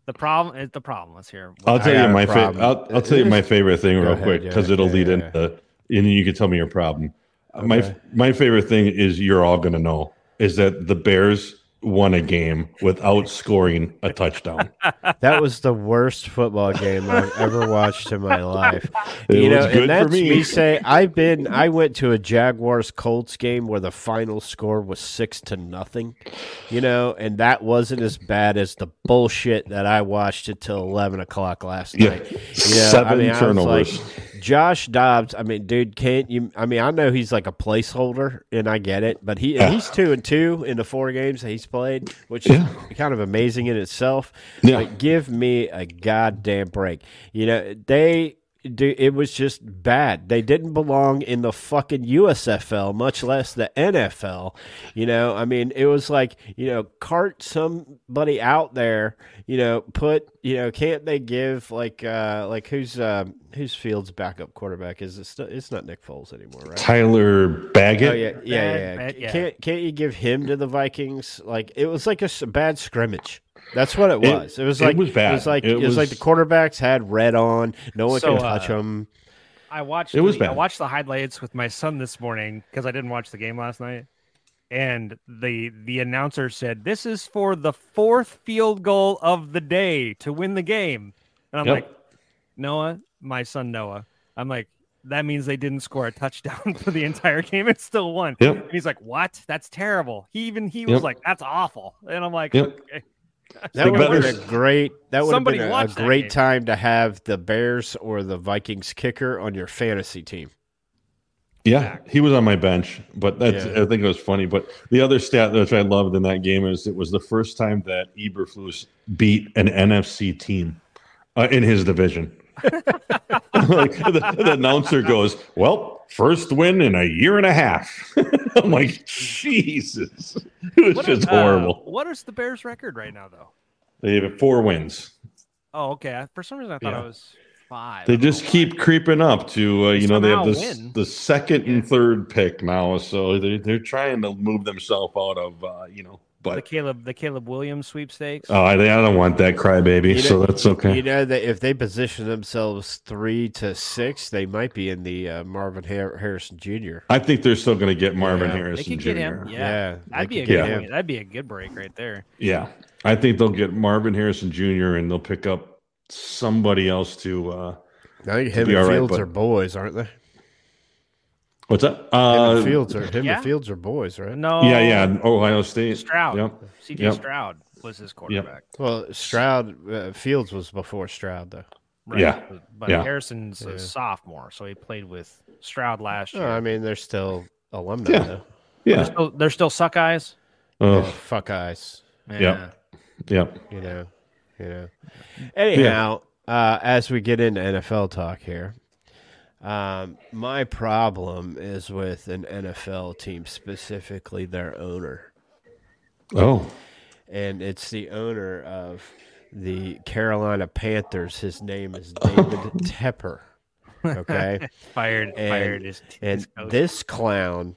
The problem is the problem. Let's hear. I'll tell you my favorite. I'll, I'll tell you my favorite thing real ahead, quick yeah, because it'll yeah, lead yeah, into, and you can tell me your problem. My my favorite thing is you're all gonna know is that the Bears won a game without scoring a touchdown. That was the worst football game I've ever watched in my life. It you know, was good and that's for me. say I've been I went to a Jaguars Colts game where the final score was six to nothing. You know, and that wasn't as bad as the bullshit that I watched until eleven o'clock last Yeah, night. You know, seven I mean, I was turnovers. like, Josh Dobbs, I mean, dude, can't you? I mean, I know he's like a placeholder, and I get it, but he Yeah. he's two and two in the four games that he's played, which Yeah. is kind of amazing in itself. Yeah. But give me a goddamn break. You know, they. It was just bad. They didn't belong in the fucking USFL, much less the NFL. You know, I mean, it was like you know, cart somebody out there. You know, put you know, can't they give like uh like who's um who's Fields' backup quarterback? Is it still? It's not Nick Foles anymore, right? Tyler Bagent. Oh yeah, yeah, yeah. Bad- bad- yeah. Can't can't you give him to the Vikings? Like it was like a bad scrimmage. That's what it It- was. It, was it like was bad. It was like It it, was, like the quarterbacks had red on. No one So, could touch uh, them. I watched. It was the, I watched the highlights with my son this morning because I didn't watch the game last night, and the the announcer said, "This is for the fourth field goal of the day to win the game," and I'm Yep. like, Noah, my son Noah, I'm like, that means they didn't score a touchdown for the entire game. It's still won. Yep. And he's like, "What? That's terrible." He even he was like, "That's awful," and I'm like, Yep. "Okay." That would have been a great. That would have been a, a watch game. great time to have the Bears or the Vikings kicker on your fantasy team. Yeah, he was on my bench, but that's Yeah. I think it was funny. But the other stat which I loved in that game is it was the first time that Eberflus beat an NFC team uh, in his division. like the, the announcer goes, "Well, first win in a year and a half." I'm like, Jesus, it was What just is, uh, horrible. what is the Bears' record right now, though? They have four wins. Oh, okay. For some reason, I thought Yeah. it was five. They just keep creeping up to uh, you know they have this win. the second Yeah. and third pick now, so they they're trying to move themselves out of uh, you know. The Caleb the Caleb Williams sweepstakes. oh, I, I don't want that crybaby, You so know- that's okay. You know that if they position themselves three to six, they might be in the uh, Marvin Har- Harrison Jr. I think they're still going to get Marvin Yeah. they Harrison could Jr. get him. Yeah, Yeah, that'd be a good. get him. win. That'd be a good break right there. Yeah, I think they'll get Marvin Harrison Jr. and they'll pick up somebody else to. Uh, I think him be and all right, Fields but- are boys, aren't they? Him what's that? and Uh, Fields are him yeah. and Fields are boys, right? No, yeah, yeah, Ohio State. Stroud. Yep. CJ Yep. Stroud was his quarterback. Well, Stroud uh, Fields was before Stroud, though. Right. Yeah. But, but Yeah. Harrison's Yeah. a sophomore, so he played with Stroud last year. No, I mean they're still alumni, Yeah. though. they're, Yeah. still, they're still suck eyes. Yeah, Oh, fuck eyes, Yeah. yep. you know, you know. Anyhow, uh, as we get into NFL talk here, um, my problem is with an NFL team, specifically their owner. Oh, and it's the owner of the Carolina Panthers. His name is David Tepper. Okay, Fired. And- fired his, and his coach. this clown,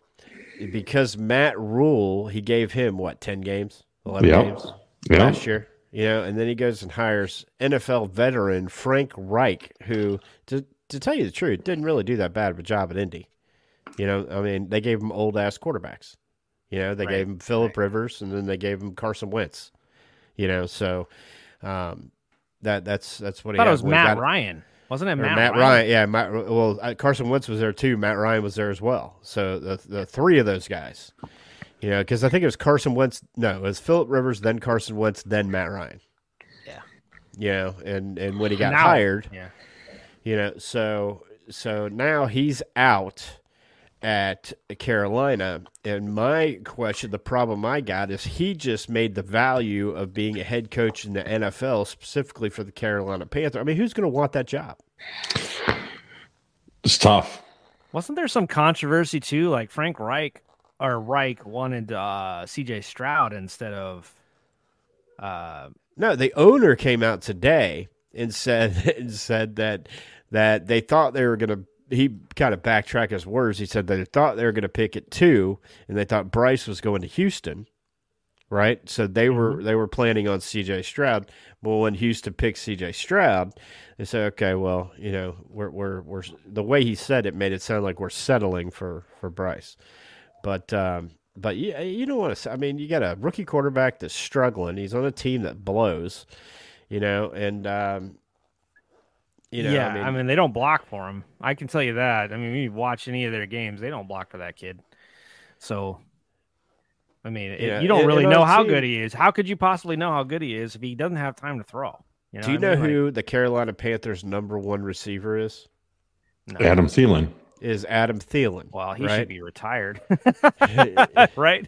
because Matt Rhule, he gave him what ten games, eleven Yeah. games yeah. last year. You know, and then he goes and hires NFL veteran Frank Reich, who, to to tell you the truth, didn't really do that bad of a job at Indy. You know, I mean, they gave him old ass quarterbacks. You know, they Right, gave him Philip Rivers, and then they gave him Carson Wentz. You know, so um, that that's that's what I he thought it was Matt Ryan, wasn't it? Matt, Matt, Ryan. yeah. Matt, well, uh, Carson Wentz was there too. Matt Ryan was there as well. So the the three of those guys, you know, because I think it was Carson Wentz. No, it was Philip Rivers, then Carson Wentz, then Matt Ryan. Yeah. You know, and and when he got Now- hired, Yeah. You know, so so now he's out at Carolina, and my question, the problem I got is he just made the value of being a head coach in the NFL specifically for the Carolina Panther. I mean, who's going to want that job? It's tough. Wasn't there some controversy too? Like Frank Reich or Reich wanted uh, C.J. Stroud instead of. Uh, No, the owner came out today and said and said that that they thought they were going to. He kind of backtracked his words. He said they thought they were going to pick it two, and they thought Bryce was going to Houston, right? So they were they were planning on C.J. Stroud. Well, when Houston picked C.J. Stroud, they said, okay, well, you know, we're we're we're the way he said it made it sound like we're settling for for Bryce, but um, but you you don't want to. I mean, you got a rookie quarterback that's struggling. He's on a team that blows, you know, and um, you know, yeah, I mean, they don't block for him. I can tell you that. I mean, when you watch any of their games, they don't block for that kid. So, I mean, it- Yeah, you don't and- really and on know how team- good he is. How could you possibly know how good he is if he doesn't have time to throw? You know do you what I know mean? Like, who the Carolina Panthers' number one receiver is? No. Adam Thielen. is Adam Thielen. Well, he right? should be retired, right?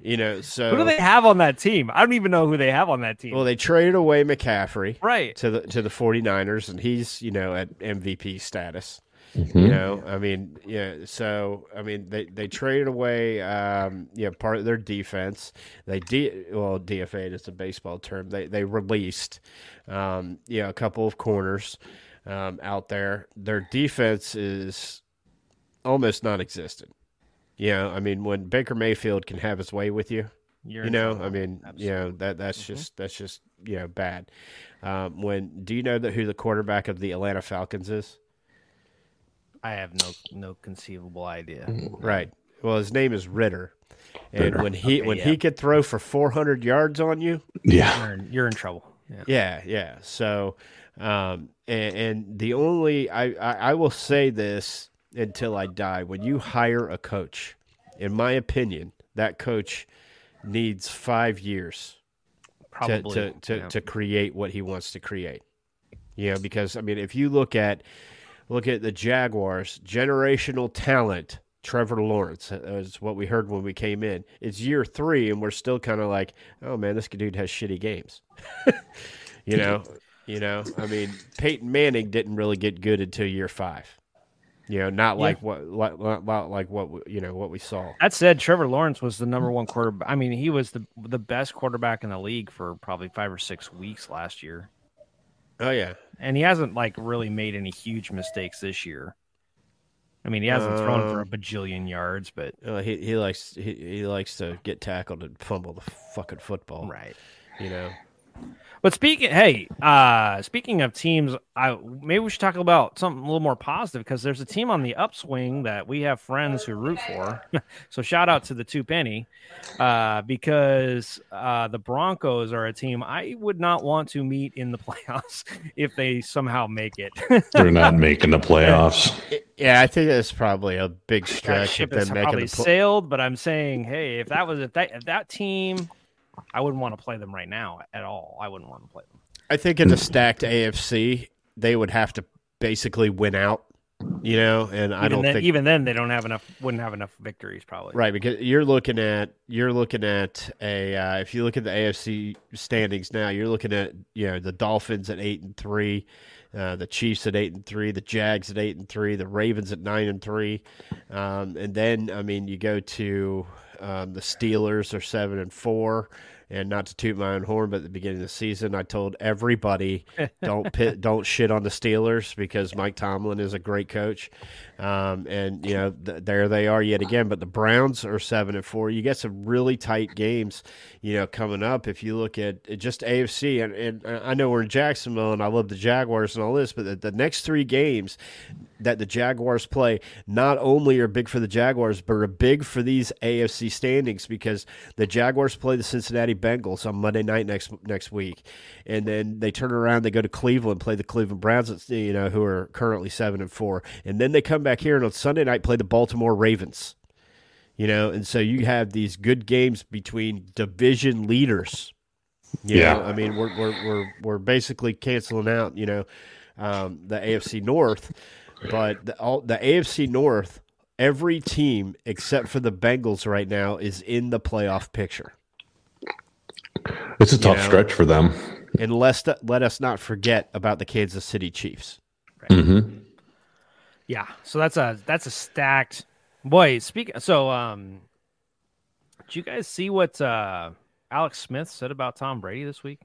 You know, so Who do they have on that team? I don't even know who they have on that team. well, they traded away McCaffrey right. to the to the 49ers and he's, you know, at MVP status. Mm-hmm. You know, I mean, yeah. So, I mean, they they traded away, um, yeah, part of their defense. They de well, DFA is a baseball term. They they released, um, yeah, a couple of corners um, out there. Their defense is almost non-existent. You know, I mean, when Baker Mayfield can have his way with you, You're you know. I mean, you know that that's just that's just you know bad. Um, when do you know that who the quarterback of the Atlanta Falcons is? I have no no conceivable idea. Right. Well, his name is Ridder, and Ridder. when he Okay, when yeah. he could throw for 400 yards on you, Yeah. You're in, you're in trouble. Yeah. yeah, yeah. So, um, and, and the only I, I I will say this until I die: when you hire a coach, in my opinion, that coach needs five years to Probably. to to, yeah. to create what he wants to create. You know, because I mean, if you look at look at the Jaguars, generational talent. Trevor Lawrence uh, is what we heard when we came in. It's year three, and we're still kind of like, oh man, this dude has shitty games. you know, you know. I mean, Peyton Manning didn't really get good until year five. You know, not like what like, like like what you know what we saw. That said, Trevor Lawrence was the number one quarterback. I mean, he was the the best quarterback in the league for probably five or six weeks last year, Oh yeah, and he hasn't like really made any huge mistakes this year. I mean, he hasn't thrown for a Um, bajillion yards, but Uh, he he likes he, he likes to get tackled and fumble the fucking football. right. You know. But speaking, hey, uh, speaking of teams, I maybe we should talk about something a little more positive because there's a team on the upswing that we have friends who root for. so shout out to the two penny, uh, because uh, the Broncos are a team I would not want to meet in the playoffs if they somehow make it. They're not making the playoffs. Yeah, I think that's probably a big stretch. that stretch ship of has them making probably the pl- sailed, but I'm saying, hey, if that was if that if that team, I wouldn't want to play them right now at all. I wouldn't want to play them. I think in the stacked AFC, they would have to basically win out. You know, and I even don't then, think even then they don't have enough. Wouldn't have enough victories probably. right because you're looking at you're looking at a uh, if you look at the AFC standings now, you're looking at you know the Dolphins at eight and three. Uh, the Chiefs at eight and three, the Jags at eight and three, the Ravens at nine and three, um, and then I mean you go to um, the Steelers are seven and four, and not to toot my own horn, but at the beginning of the season I told everybody don't pit, don't shit on the Steelers because Mike Tomlin is a great coach, um, and you know th- there they are yet again. But the Browns are seven and four. You get some really tight games, you know, coming up. If you look at just AFC, and, and I know we're in Jacksonville, and I love the Jaguars and all this, but the, the next three games that the Jaguars play not only are big for the Jaguars, but are big for these AFC standings because the Jaguars play the Cincinnati Bengals on Monday night next next week, and then they turn around, they go to Cleveland, play the Cleveland Browns, you know, who are currently seven and four, and then they come back here and on Sunday night play the Baltimore Ravens. You know, and so you have these good games between division leaders. You Yeah. know, I mean, we're we're we're we're basically canceling out, you know, um, the AFC North, but the, all, the AFC North, every team except for the Bengals right now is in the playoff picture. It's a tough know. stretch for them. And let's let us not forget about the Kansas City Chiefs. hmm Yeah, so that's a that's a stacked boy. Speak so um did you guys see what uh Alex Smith said about Tom Brady this week?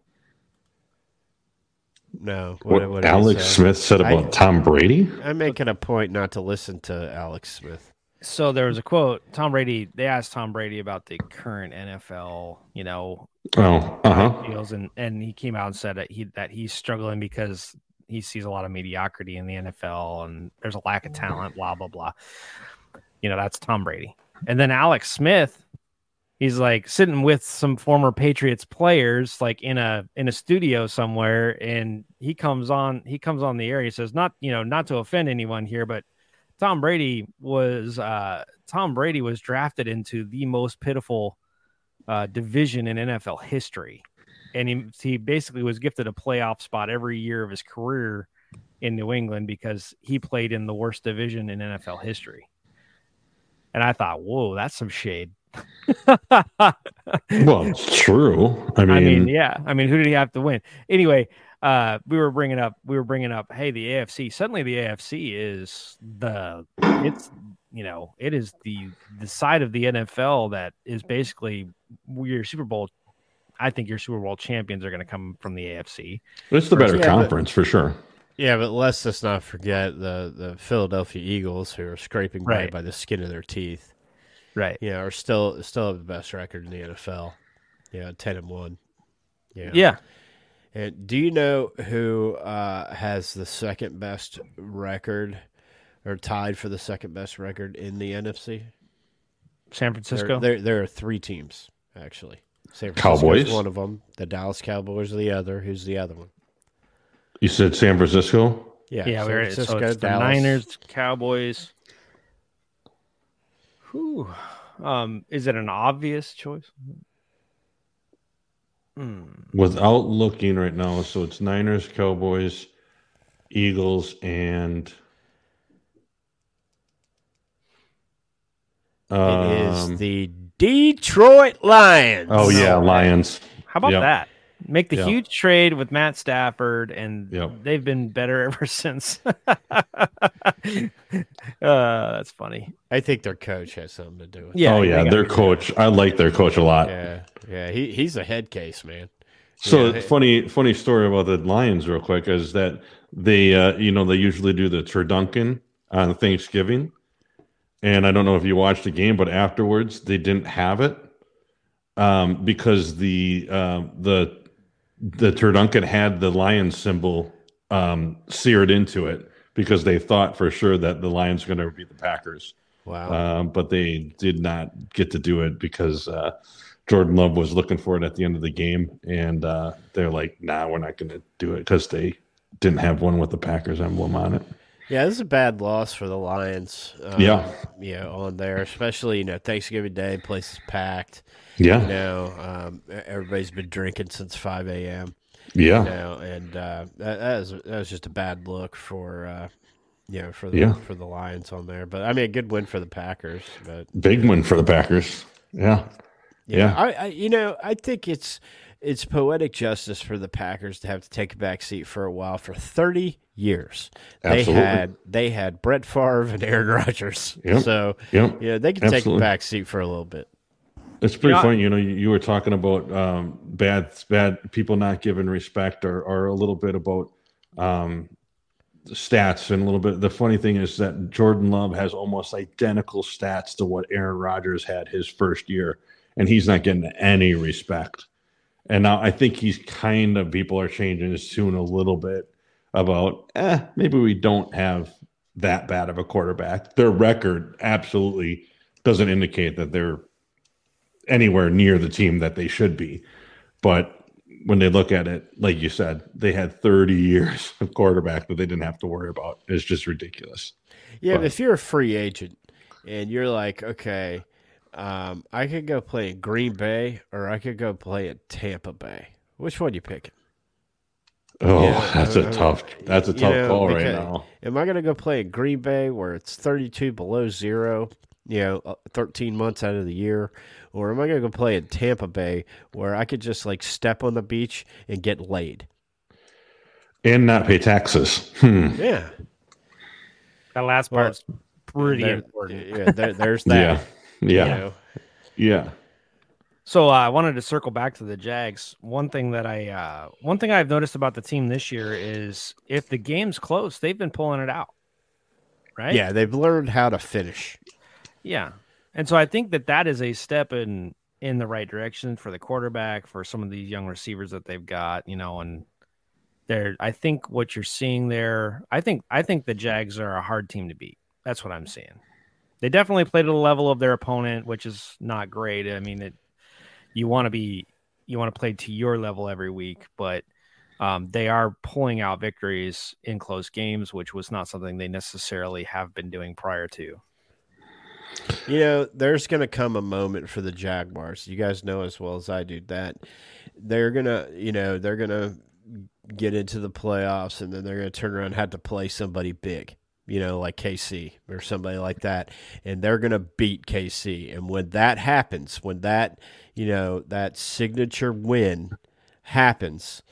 No, What, did he Alex say? Smith said about I- Tom Brady? I'm making a point not to listen to Alex Smith. So there was a quote, Tom Brady, they asked Tom Brady about the current NFL, you know, Oh, uh huh. deals and and he came out and said that he that he's struggling because he sees a lot of mediocrity in the NFL and there's a lack of talent, blah blah blah. You know, that's Tom Brady. And then Alex Smith, he's like sitting with some former Patriots players like in a in a studio somewhere and he comes on he comes on the air he says not, you know, not to offend anyone here but Tom Brady was uh Tom Brady was drafted into the most pitiful uh, division in NFL history, and he he basically was gifted a playoff spot every year of his career, in New England because he played in the worst division in NFL history. And I thought, whoa, that's some shade. Well, it's true. I mean, I mean, yeah. I mean, who did he have to win? Anyway, uh, we were bringing up, we were bringing up, hey, the AFC. Suddenly, the AFC is the, it's, you know, it is the the side of the NFL that is basically your Super Bowl. I think your Super Bowl champions are going to come from the AFC. it's the better Yeah, but- conference for sure. Yeah, but let's just not forget the, the Philadelphia Eagles, who are scraping by Right. by the skin of their teeth. Right. You know, are still still have the best record in the NFL. Yeah, ten and one. Yeah. Yeah. And do you know who uh, has the second best record, or tied for the second best record in the NFC? San There, Francisco. there, there are three teams actually. San Francisco's Cowboys? one of them. The Dallas Cowboys are the other. Who's the other one? You said San Francisco. Yeah, yeah, San we're, so Francisco, it's the Dallas. Niners, Cowboys. Whew. Um, is it an obvious choice? Hmm. Without looking right now, so it's Niners, Cowboys, Eagles, and It um, is the Detroit Lions. oh yeah, Lions. How about Yep. that? Make the Yep. huge trade with Matt Stafford, and Yep. they've been better ever since. uh, that's funny. I think their coach has something to do with it. Yeah. oh yeah, their coach. I like their coach a lot. Yeah, yeah. He he's a head case, man. So Yeah. funny, funny story about the Lions, real quick, is that they, uh, you know, they usually do the turducken on Thanksgiving, and I don't know if you watched the game, but afterwards they didn't have it um, because the um, the the turducken had the lion symbol um, seared into it because they thought for sure that the Lions were going to beat the Packers Wow. um, but they did not get to do it because uh, Jordan Love was looking for it at the end of the game, and uh, they're like, "Nah, we're not going to do it" because they didn't have one with the Packers emblem on it. Yeah, this is a bad loss for the Lions. Um, Yeah. you know, on there, especially you know Thanksgiving Day, place is packed. Yeah, You know, um, everybody's been drinking since five a.m. yeah, You know, and uh, that, that was that was just a bad look for uh, you know for the Yeah. for the Lions on there. But I mean, a good win for the Packers. But big win for the Packers. Yeah, Yeah. I, I you know I think it's it's poetic justice for the Packers to have to take a back seat for a while for thirty years. Absolutely. They had they had Brett Favre and Aaron Rodgers. Yep. So Yep. yeah, they can take a Absolutely. back seat for a little bit. It's pretty Yeah. funny, you know. You, you were talking about um, bad, bad people not giving respect, or, or a little bit about um, stats, and a little bit. The funny thing is that Jordan Love has almost identical stats to what Aaron Rodgers had his first year, and he's not getting any respect. And now I think he's kind of people are changing his tune a little bit about, eh, maybe we don't have that bad of a quarterback. Their record absolutely doesn't indicate that they're anywhere near the team that they should be. But when they look at it, like you said, they had 30 years of quarterback that they didn't have to worry about. It's just ridiculous. Yeah, but But- if you're a free agent and you're like, okay, um, I could go play in Green Bay or I could go play at Tampa Bay. Which one you picking? Oh, Yeah, that's I- a I- tough that's a tough know, call right now. Am I going to go play in Green Bay where it's 32 below zero, you know, uh, 13 months out of the year? Or am I going to go play in Tampa Bay where I could just like step on the beach and get laid? And not pay taxes. Hmm. Yeah. That last Well, part's pretty There- important. Yeah, there, there's that. Yeah. You know? Yeah. So uh, I wanted to circle back to the Jags. One thing that I, uh, one thing I've noticed about the team this year is if the game's close, they've been pulling it out. Right. Yeah, they've learned how to finish. Yeah. And so I think that that is a step in in the right direction for the quarterback, for some of these young receivers that they've got, you know, and they're I think what you're seeing there, I think I think the Jags are a hard team to beat. That's what I'm seeing. They definitely played at the level of their opponent, which is not great. I mean, it you want to be you want to play to your level every week, but um, they are pulling out victories in close games, which was not something they necessarily have been doing prior to. You know, there's going to come a moment for the Jaguars. You guys know as well as I do that they're going to, you know, they're going to get into the playoffs, and then they're going to turn around and have to play somebody big, you know, like KC or somebody like that, and they're going to beat KC. And when that happens, when that you know that signature win happens,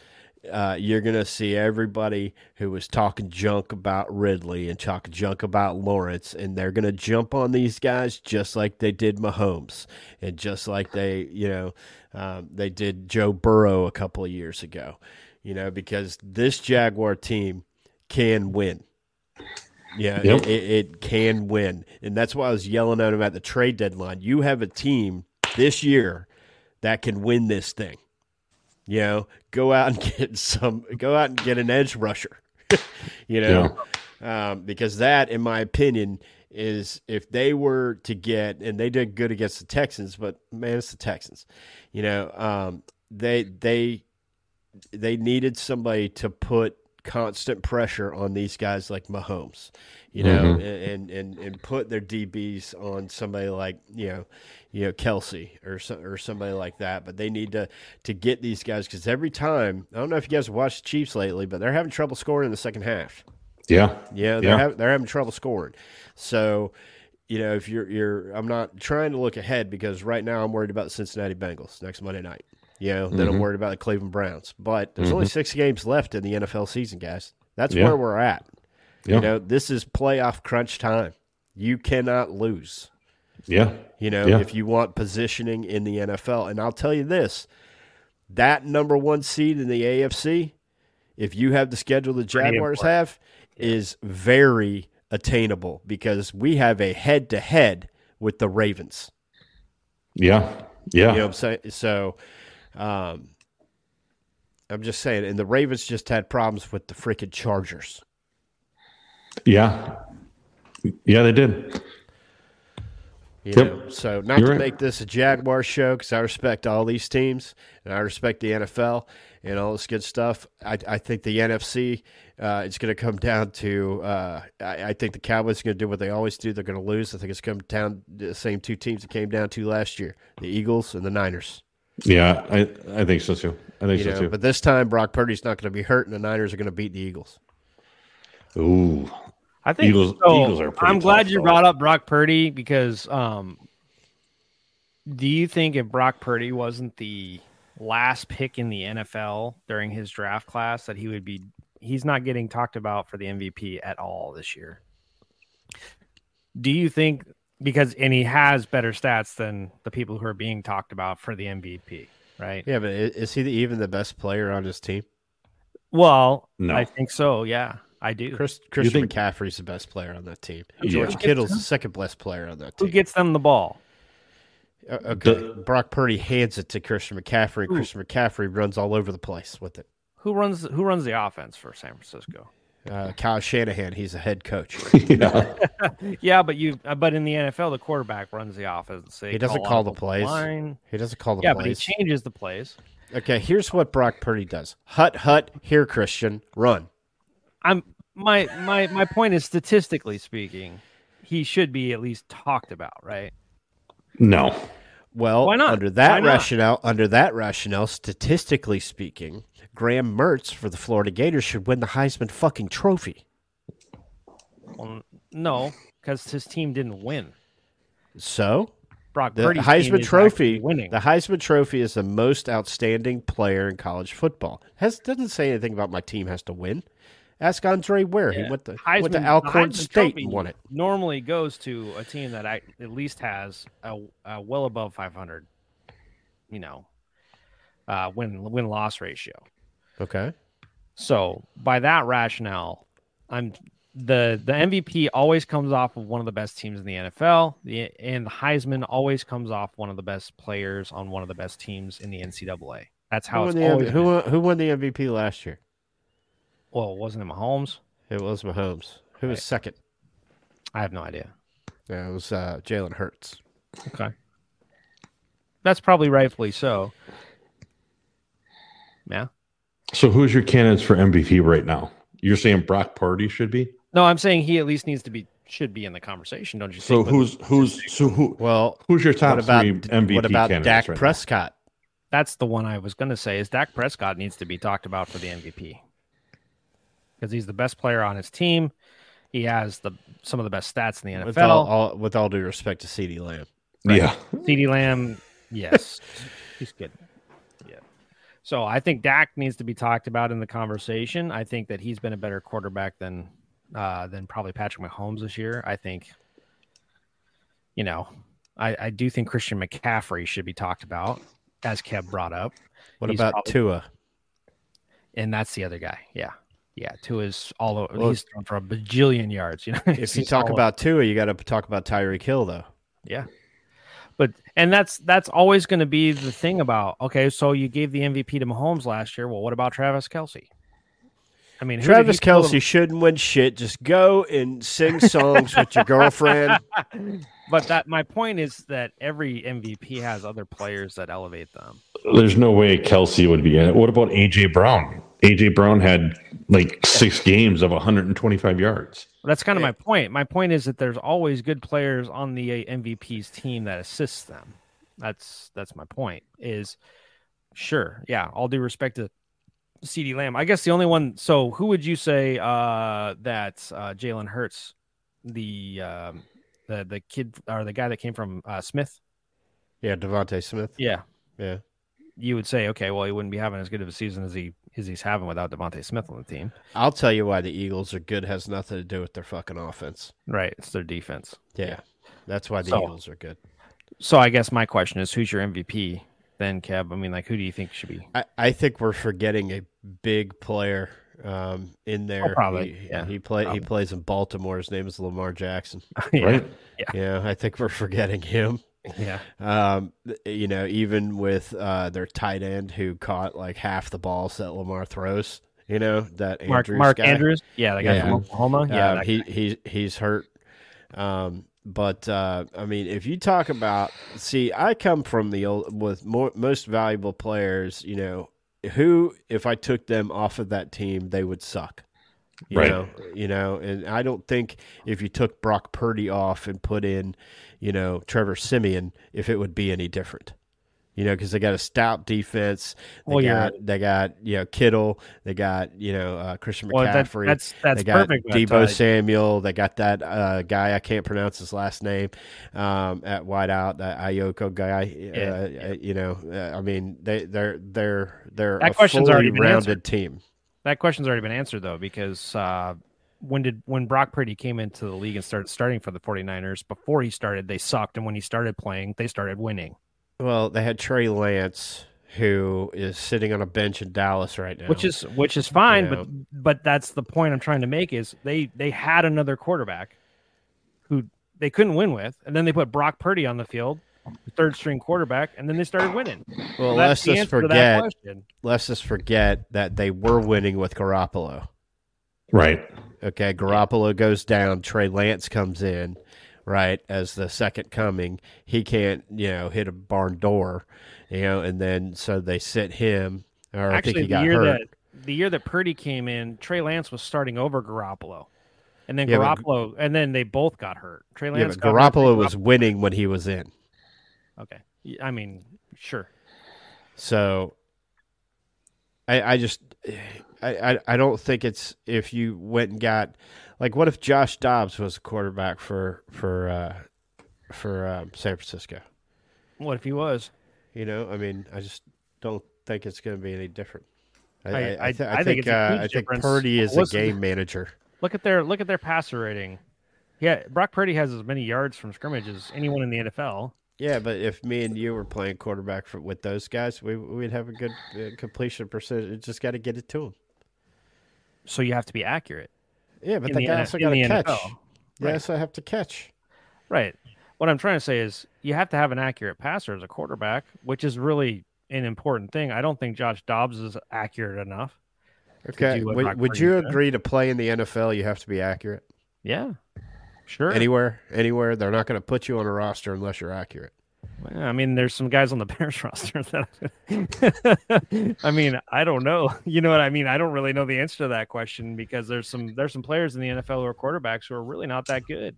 uh, you're going to see everybody who was talking junk about Ridley and talking junk about Lawrence, and they're going to jump on these guys just like they did Mahomes, and just like they, you know, um, they did Joe Burrow a couple of years ago, you know, because this Jaguar team can win. Yeah, Yep. it, it, can win, and that's why I was yelling at him at the trade deadline. You have a team this year that can win this thing. You know, go out and get some. Go out and get an edge rusher. you know, um, because that, in my opinion, is if they were to get and they did good against the Texans, but man, it's the Texans. You know, um, they they they needed somebody to put constant pressure on these guys like Mahomes, you know, mm-hmm. and, and and put their DBs on somebody like you know, you know Kelce or so, or somebody like that. But they need to to get these guys because every time I don't know if you guys have watched the Chiefs lately, but they're having trouble scoring in the second half. Yeah. Yeah, they're Yeah. hav- they're having trouble scoring. So, you know, if you're you're, I'm not trying to look ahead because right now I'm worried about the Cincinnati Bengals next Monday night. You know, then Mm-hmm. I'm worried about the Cleveland Browns. But there's only six games left in the NFL season, guys. That's Yeah. where we're at. Yeah. You know, this is playoff crunch time. You cannot lose. Yeah. You know, Yeah. if you want positioning in the NFL, and I'll tell you this: that number one seed in the AFC, if you have the schedule the Jaguars have, is very attainable because we have a head to head with the Ravens. Yeah. Yeah. You know what I'm saying? So, um, I'm just saying, and the Ravens just had problems with the freaking Chargers. Yeah. Yeah, they did. You Yep. know, so not You're to right. make this a Jaguar show because I respect all these teams and I respect the NFL and all this good stuff. I, I think the NFC uh, it's going to come down to. Uh, I, I think the Cowboys are going to do what they always do. They're going to lose. I think it's come down to the same two teams that came down to last year: the Eagles and the Niners. Yeah, I, I think so too. I think You so know, too. but this time Brock Purdy's not going to be hurt, and the Niners are going to beat the Eagles. Ooh. I think Eagles- so. Eagles are pretty I'm glad tough, you though. brought up Brock Purdy because um, do you think if Brock Purdy wasn't the last pick in the NFL during his draft class that he would be he's not getting talked about for the MVP at all this year? Do you think because and he has better stats than the people who are being talked about for the MVP, right? Yeah, but is he the, even the best player on his team? Well, No. I think so. Yeah, I do. Chris, Christian think- McCaffrey's the best player on that team. Yeah. George Kittle's the second best player on that team. Who gets them the ball? Uh, okay, The- Brock Purdy hands it to Christian McCaffrey. and Ooh. Christian McCaffrey runs all over the place with it. Who runs who runs the offense for San Francisco? Uh, Kyle Shanahan, he's a head coach. yeah. Yeah, but you uh, but in the NFL, the quarterback runs the offense. They He doesn't call the offensive plays. line. He doesn't call the plays. Yeah, but he changes the plays. okay, here's what Brock Purdy does: hut, hut. Here, Christian, run. I'm my my my point is statistically speaking, he should be at least talked about, right? No. Well, Why not? under that Why not? rationale, under that rationale, statistically speaking, Graham Mertz for the Florida Gators should win the Heisman fucking trophy. Well, no, because his team didn't win. So Brock the Purdy's Heisman Trophy, winning. the Heisman Trophy is the most outstanding player in college football. Has doesn't say anything about my team has to win. Ask Andre Ware. He went to Heisman, went to the Alcorn State and won it. Normally goes to a team that I, at least has a, a well above 500, you know, uh, win win loss ratio. Okay. So by that rationale, I'm the the MVP always comes off of one of the best teams in the NFL, the, and the Heisman always comes off one of the best players on one of the best teams in the NCAA. That's Who how won, it's the, always MVP who, won, who won the MVP last year? Well, wasn't it Mahomes? It was Mahomes. Who was second? I have no idea. Yeah, it was uh, Jalen Hurts. Okay, that's probably rightfully so. Yeah. So who's your candidates for MVP right now? You're saying Brock Purdy should be? No, I'm saying he at least needs to be should be in the conversation, don't you So think? But who's who's so who Well, who's your top what about three MVP what about candidates Dak right now? Prescott? that's the one I was going to say. Is Dak Prescott needs to be talked about for the MVP? because he's the best player on his team. He has the some of the best stats in the With NFL. all, all, with all due respect to CeeDee Lamb. Yeah. CeeDee Lamb, yes, he's good. So I think Dak needs to be talked about in the conversation. I think that he's been a better quarterback than uh, than probably Patrick Mahomes this year. I think, you know, I, I do think Christian McCaffrey should be talked about, as Kev brought up, What He's about probably- Tua? and that's the other guy. Yeah. Yeah, Tua's all over. Well, he's thrown for a bajillion yards. You know, If you talk over. about Tua, you got to talk about Tyreek Hill, though. Yeah. But and that's that's always going to be the thing about okay, so you gave the MVP to Mahomes last year. Well, what about Travis Kelce? I mean, Travis he throw Kelce shouldn't win shit. Just go and sing songs with your girlfriend. But that my point is that every MVP has other players that elevate them. There's no way Kelce would be in it. What about AJ Brown? AJ Brown had like six games of 125 yards. That's kind of my point. My point is that there's always good players on the uh, MVP's team that assists them. That's that's my point. Is sure, yeah. All due respect to CeeDee Lamb, I guess the only one. So who would you say uh, that uh, Jalen Hurts, the um, the the kid or the guy that came from uh, Smith? Yeah, DeVonta Smith. Yeah, Yeah. you would say okay. Well, he wouldn't be having as good of a season as he as he's having without DeVonta Smith on the team. I'll tell you why the Eagles are good has nothing to do with their fucking offense. Right, it's their defense. Yeah. That's why the So- Eagles are good. So I guess my question is, who's your MVP then, Kev? I mean, like, who do you think should be? I, I think we're forgetting a big player um, in there. Oh, probably, He, yeah, he play he plays in Baltimore. His name is Lamar Jackson. yeah, Right? Yeah, I think we're forgetting him. Yeah, Um, you know, even with uh, their tight end who caught like half the balls that Lamar throws. You know that Mark Andrews Mark guy. Andrews, yeah, the guy Yeah. from Oklahoma, yeah, Um, he he he's hurt. Um, but uh, I mean, if you talk about, see, I come from the old with more, most valuable players. You know, who if I took them off of that team, they would suck. You Right. know, you know, and I don't think if you took Brock Purdy off and put in, you know, Trevor Siemian, if it would be any different. You know, because they got a stout defense. They Well, got they got you know Kittle. They got you know uh, Christian Well, that, McCaffrey. that's that's they got perfect. Debo uh, Samuel. They got that uh, guy. I can't pronounce his last name um, at wideout. That Ayoko guy. Yeah, uh, yeah. uh, You know, uh, I mean, they they're they're they're That a question's fully already been rounded answered. team. that question's already been answered though, because uh, when did when Brock Purdy came into the league and started starting for the 49ers, before he started, they sucked, and when he started playing, they started winning. Well, they had Trey Lance, who is sitting on a bench in Dallas right now. which is which is fine Yeah. but but that's the point i'm trying to make is they they had another quarterback who they couldn't win with and then they put brock purdy on the field third string quarterback and then they started winning well. That's Let's just answer to that forget. Let's just forget that they were winning with Garoppolo. Right. Okay, Garoppolo goes down. Trey Lance comes in, right as the second coming. He can't, you know, hit a barn door, you know, and then so they sit him. Or I think actually he the got year hurt. that the year that purdy came in trey lance was starting over garoppolo and then Yeah, but- garoppolo and then they both got hurt trey yeah, lance but got hurt, Garoppolo was winning when he was in. okay i mean sure So I I just I, I I don't think it's if you went and got like what if Josh Dobbs was a quarterback for for uh for um, San Francisco? what if he was You know, I mean, I just don't think it's going to be any different. I, I- I, I- I, th- I I think think uh, I think. Purdy is a game manager. Look at their look at their passer rating. Yeah, Brock Purdy has as many yards from scrimmage as anyone in the NFL. Yeah, but if me and you were playing quarterback for, with those guys, we we'd have a good uh, completion percentage. Just got to get it to them. So you have to be accurate. Yeah, but the guy N- also got to catch. NFL. Yes, I have to catch. Right. What I'm trying to say is you have to have an accurate passer as a quarterback, which is really an important thing. I don't think Josh Dobbs is accurate enough. Okay, would, would you did. agree to play in the NFL? You have to be accurate Yeah. Sure. anywhere. Anywhere they're not going to put you on a roster unless you're accurate. I mean, there's some guys on the Bears roster that I mean, I don't know. You know what I mean? I don't really know the answer to that question because there's some there's some players in the NFL who are quarterbacks who are really not that good.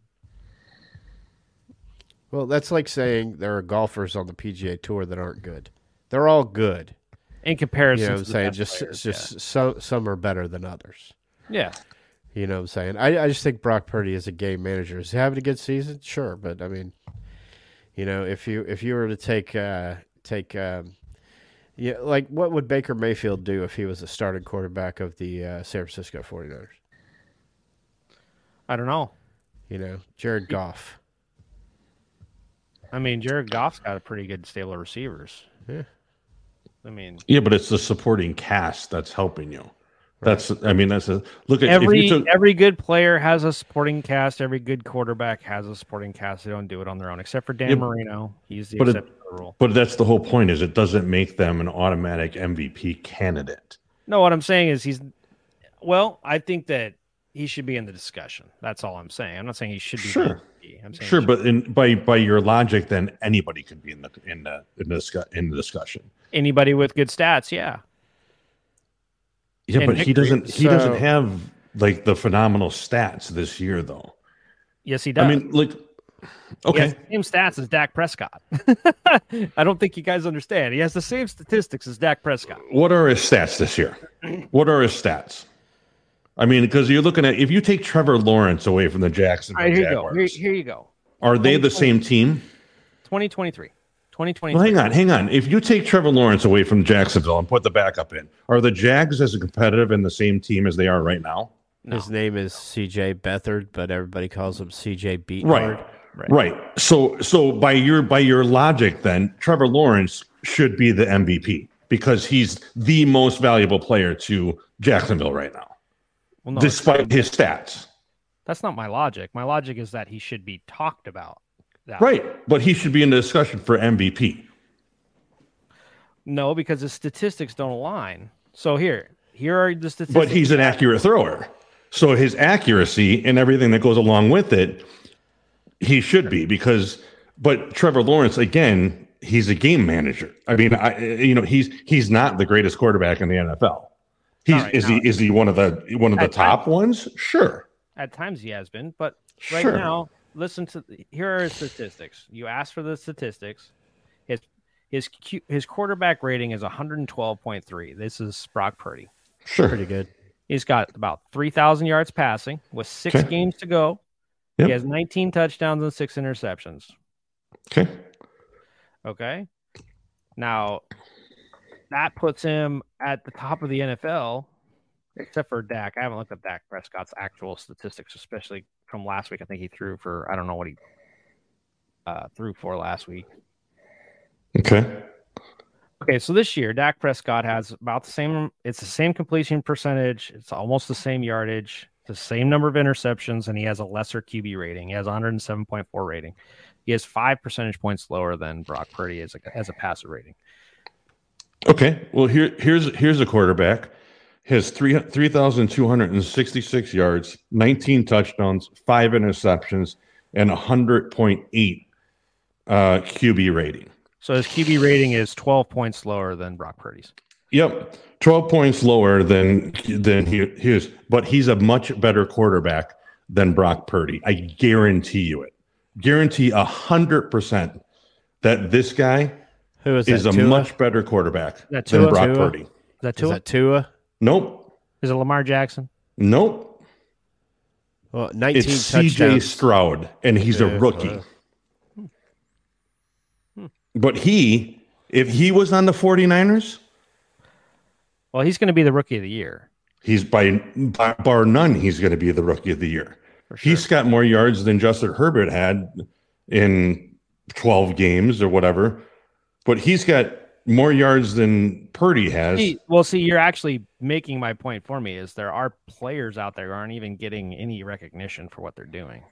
Well, that's like saying there are golfers on the PGA Tour that aren't good. They're all good. In You comparison know what I'm saying? Just players, just some some are better than others. yeah. Yeah. You know what I'm saying? I, I just think Brock Purdy is a game manager. Is he having a good season? Sure, but I mean, you know, if you if you were to take uh, take um, yeah, like what would Baker Mayfield do if he was a starting quarterback of the uh, San Francisco 49ers? I don't know. You know, Jared Goff. I mean, Jared Goff's got a pretty good stable of receivers. Yeah. I mean, Yeah, but it's the supporting cast that's helping you. That's I mean that's a look at every if you took every good player has a supporting cast. Every good quarterback has a supporting cast. They don't do it on their own, except for Dan Yeah, Marino. He's the but it- exception to the rule. but that's the whole point is it doesn't make them an automatic MVP candidate. No, what I'm saying is he's. Well, I think that he should be in the discussion. That's all I'm saying. I'm not saying he should be. Sure. I'm saying Sure, but in by by your logic, then anybody could be in the in the in the, in the discussion. anybody with good stats, yeah. Yeah, And but he doesn't he So- doesn't have like the phenomenal stats this year though. Yes, he does. I mean, like He okay, has the same stats as Dak Prescott. I don't think you guys understand. He has the same statistics as Dak Prescott. what are his stats this year? What are his stats? I mean, because you're looking at if you take Trevor Lawrence away from the Jacksonville right, here you go. Jaguars, Here, here you go. are they the same team? 2023. 2023. Well, hang on, hang on. If you take Trevor Lawrence away from Jacksonville and put the backup in, are the Jags as competitive in the same team as they are right now? His name is CJ Beathard, but everybody calls him CJ Beathard. Right. Right. So so by your by your logic then Trevor Lawrence should be the MVP because he's the most valuable player to Jacksonville right now. Well, no, despite his stats. that's not my logic. My logic is that he should be talked about. That Right. But he should be in the discussion for MVP. No, because his statistics don't align. So here, here are the statistics. But he's an accurate thrower. So his accuracy and everything that goes along with it, he should be because but Trevor Lawrence again, he's a game manager. I mean, I you know, he's he's not the greatest quarterback in the NFL. He's right, is now- he is he one of the one of the top ones? Sure. At times he has been, but right Sure. now, listen to here are his statistics. You asked for the statistics. His his Q, his quarterback rating is 112.3. This is Brock Purdy. Sure. Pretty good. He's got about 3,000 yards passing with six Okay. games to go. Yep. He has 19 touchdowns and six interceptions. Okay. Okay. Now, that puts him at the top of the NFL, except for Dak. I haven't looked at Dak Prescott's actual statistics, especially from last week. I think he threw for, I don't know what he uh, threw for last week. Okay. Okay, so this year, Dak Prescott has about the same, it's the same completion percentage, it's almost the same yardage, the same number of interceptions, and he has a lesser QB rating. He has 107.4 rating. He has five percentage points lower than Brock Purdy as a, as a passer rating. Okay. Well, here here's here's a quarterback. His three three thousand two hundred and sixty six yards, nineteen touchdowns, five interceptions, and a hundred point eight uh, QB rating. So his QB rating is 12 points lower than Brock Purdy's. Yep, twelve points lower than than he his, but he's a much better quarterback than Brock Purdy. I guarantee you it. Guarantee a hundred percent that this guy Who is, is that? a Tua? much better quarterback That than Brock Tua? Purdy. Is that Is Tua? that Tua? Nope. Is it Lamar Jackson? Nope. Well, 19 It's CJ. Stroud, and he's a rookie. uh, But he, if he was on the 49ers, Well, he's going to be the rookie of the year. he's by, by bar none, he's going to be the rookie of the year. Sure. He's got more yards than Justin Herbert had in 12 games or whatever. But he's got more yards than Purdy has. See, well, see, you're actually making my point for me is there are players out there who aren't even getting any recognition for what they're doing.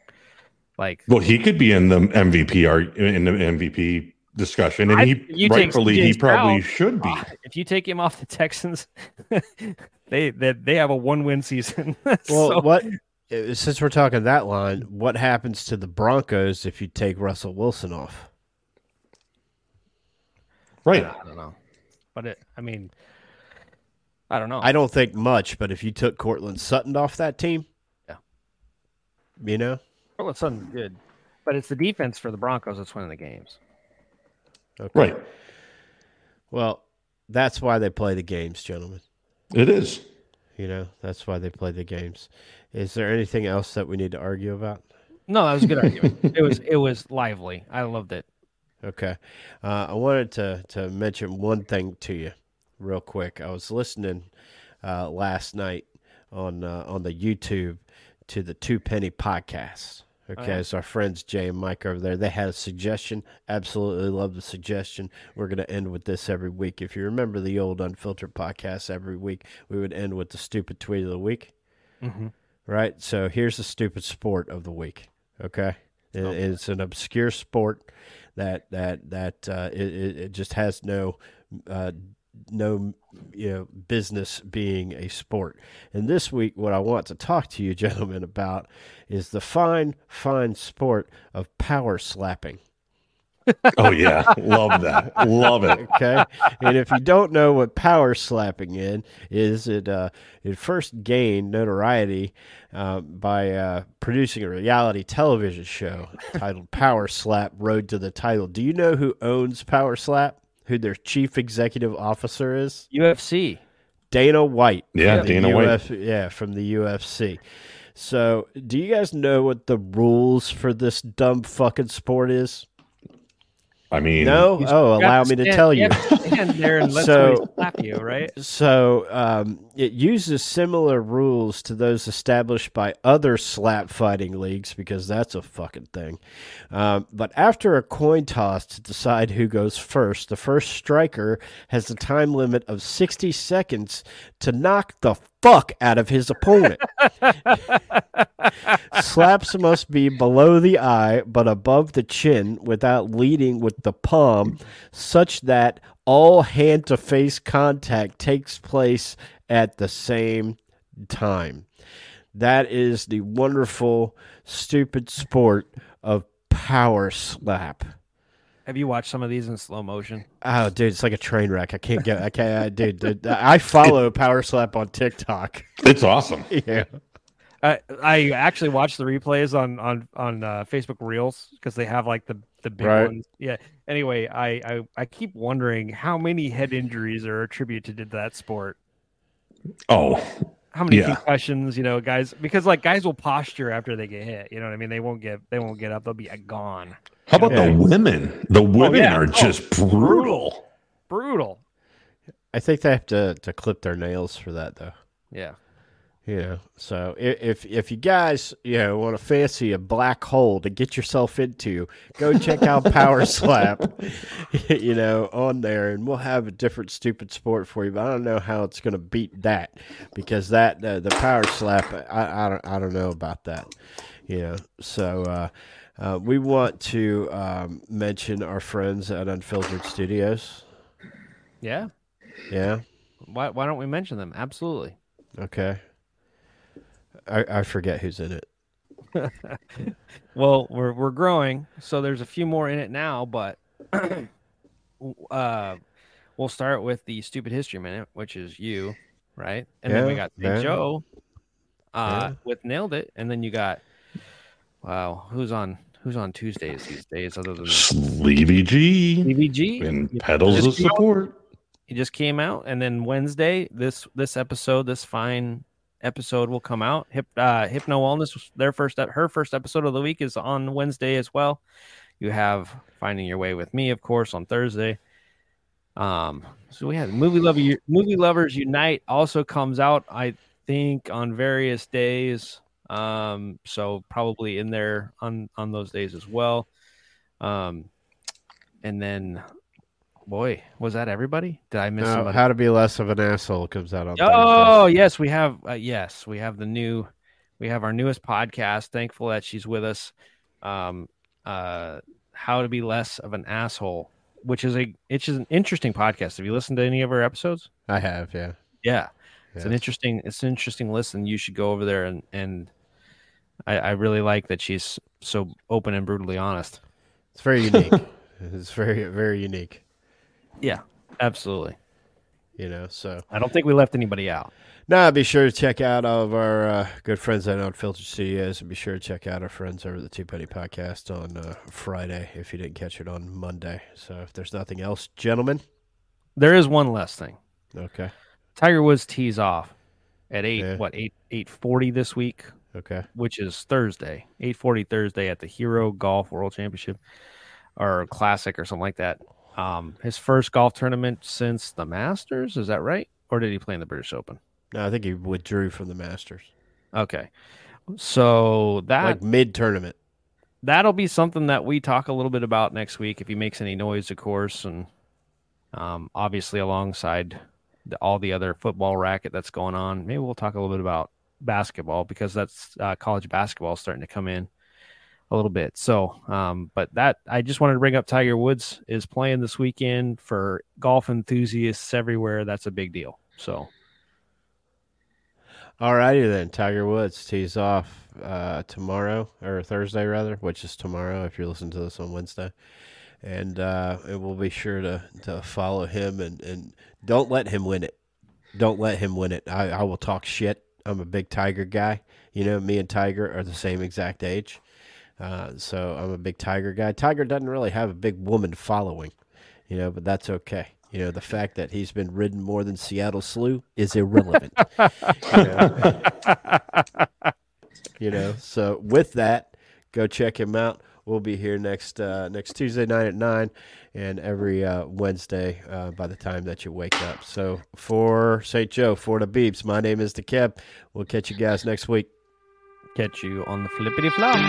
Like Well, he could be in the MVP arg- in the MVP discussion, and I- he you rightfully he probably Stroud, should be. ah, if you take him off the Texans, they they, they have a one win season. Well, So- what uh, since we're talking that line, what happens to the Broncos if you take Russell Wilson off? Right. I don't know, but it. I mean, I don't know. I don't think much, but if you took Courtland Sutton off that team, Yeah. you know, Courtland Sutton's good, but it's the defense for the Broncos that's winning the games. okay. Right. Well, that's why they play the games, gentlemen. It is. You know, that's why they play the games. Is there anything else that we need to argue about? No, that was a good argument. It was it was lively. I loved it. Okay. Uh, I wanted to, to mention one thing to you real quick. I was listening uh, last night on uh, on the YouTube to the Two Penny podcast. Okay, yeah. so our friends Jay and Mike over there, they had a suggestion. Absolutely love the suggestion. We're going to end with this every week. If you remember the old Unfiltered podcast every week, we would end with the stupid tweet of the week. Mhm. Right? So here's the stupid sport of the week. Okay? It- It's an obscure sport that that that uh, it, it it just has no uh, no you know business being a sport. And this week, what I want to talk to you gentlemen about is the fine fine sport of power slapping. Oh yeah, love that, love it. Okay, and if you don't know what power slapping in is, it uh, it first gained notoriety uh, by uh, producing a reality television show titled Power Slap: Road to the Title. Do you know who owns Power Slap? Who their chief executive officer is? UFC. Dana White. Yeah, from the Dana White. UF yeah, from the UFC. So, do you guys know what the rules for this dumb fucking sport is? I mean, No? Oh, allow me to Stand- tell you. Stand there and let So- somebody slap you, right? So um, it uses similar rules to those established by other slap fighting leagues because that's a fucking thing. Um, but after a coin toss to decide who goes first, the first striker has a time limit of 60 seconds to knock the fuck out of his opponent. Slaps must be below the eye but above the chin without leading with the palm, such that all hand to face contact takes place at the same time. That is the wonderful, stupid sport of power slap. Have you watched some of these in slow motion? Oh, dude, it's like a train wreck. I can't get. I can't. I, dude, dude, I follow Power Slap on TikTok. it's awesome. yeah. I I actually watch the replays on on on uh, Facebook Reels because they have like the the big Right. ones. Yeah. Anyway, I, I I keep wondering how many head injuries are attributed to that sport. Oh, How many Yeah. concussions, you know, guys? Because like guys will posture after they get hit. You know what I mean? They won't get they won't get up. They'll be uh, gone. how about Yeah. the women? The women yeah. are Oh, just brutal. Brutal. I think they have to to clip their nails for that though. Yeah. You know, so if if you guys you know want to fancy a black hole to get yourself into, go check out Power Slap. you know, on there, and we'll have a different stupid sport for you. But I don't know how it's going to beat that because that uh, the Power Slap, I, I don't I don't know about that. You know, so. uh uh, we want to um, mention our friends at Unfiltered Studios. Yeah. Yeah. Why why don't we mention them? Absolutely. Okay. I, I forget who's in it. Well, we're we're growing, so there's a few more in it now, but uh we'll start with the stupid history minute, which is you, right? And then we got Big yeah. Joe uh Yeah. with nailed it, and then you got wow, who's on who's on Tuesdays these days other than Sleevy G BVG? and pedals of just out- support. He just came out, and then Wednesday, this this episode, this fine episode will come out. Hip uh, Hypno Wellness, their first her first episode of the week is on Wednesday as well. You have Finding Your Way with Me, of course, on Thursday. Um, so we have movie lover movie lovers unite also comes out, I think, on various days. Um, so probably in there on on those days as well. Um, and then, boy, was that everybody? Did I miss No, somebody? How to be less of an asshole comes out on. Oh yes, we have. Uh, yes, we have the new. We have our newest podcast. Thankful that she's with us. Um, uh, how to be less of an asshole, which is a it's just an interesting podcast. Have you listened to any of our episodes? I have. Yeah. Yeah, it's an interesting it's an interesting listen. You should go over there and and I, I really like that she's so open and brutally honest. It's very unique. it's very very unique. Yeah, absolutely. You know. So I don't think we left anybody out. now be sure to check out all of our uh, good friends at Unfiltered Studios, and be sure to check out our friends over at the Two Penny Podcast on uh, Friday if you didn't catch it on Monday. So if there's nothing else, gentlemen. There is one less thing. Okay. Tiger Woods tees off at eight Yeah. what eight eight forty this week, Okay. which is Thursday, eight forty Thursday at the Hero Golf World Championship or Classic or something like that. Um, his first golf tournament since the Masters, is that right? Or did he play in the British Open? No, I think he withdrew from the Masters. Okay, so that like mid tournament. that'll be something that we talk a little bit about next week if he makes any noise, of course, and um, obviously alongside the, all the other football racket that's going on. Maybe we'll talk a little bit about basketball because that's uh, college basketball starting to come in a little bit. So, um, but that I just wanted to bring up Tiger Woods is playing this weekend for golf enthusiasts everywhere. That's a big deal. So, All righty then. Tiger Woods tees off uh, tomorrow or Thursday rather, which is tomorrow if you're listening to this on Wednesday. And uh, and we'll be sure to, to follow him and, and don't let him win it. Don't let him win it. I, I will talk shit. I'm a big Tiger guy. You know, me and Tiger are the same exact age. Uh, so I'm a big Tiger guy. Tiger doesn't really have a big woman following, you know, but that's okay. You know, the fact that he's been ridden more than Seattle Slew is irrelevant. you, know? You know, so with that, go check him out. We'll be here next uh, next Tuesday night at nine, and every uh, Wednesday uh, by the time that you wake up. So for St. Joe, for the Beeps, my name is the Keb. We'll catch you guys next week. Catch you on the flippity flop.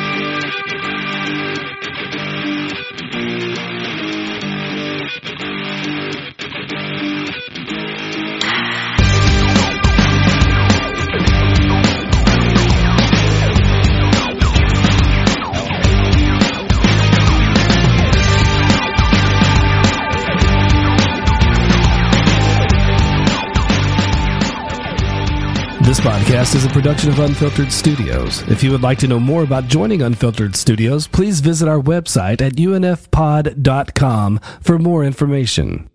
This podcast is a production of Unfiltered Studios. If you would like to know more about joining Unfiltered Studios, please visit our website at unfpod.com for more information.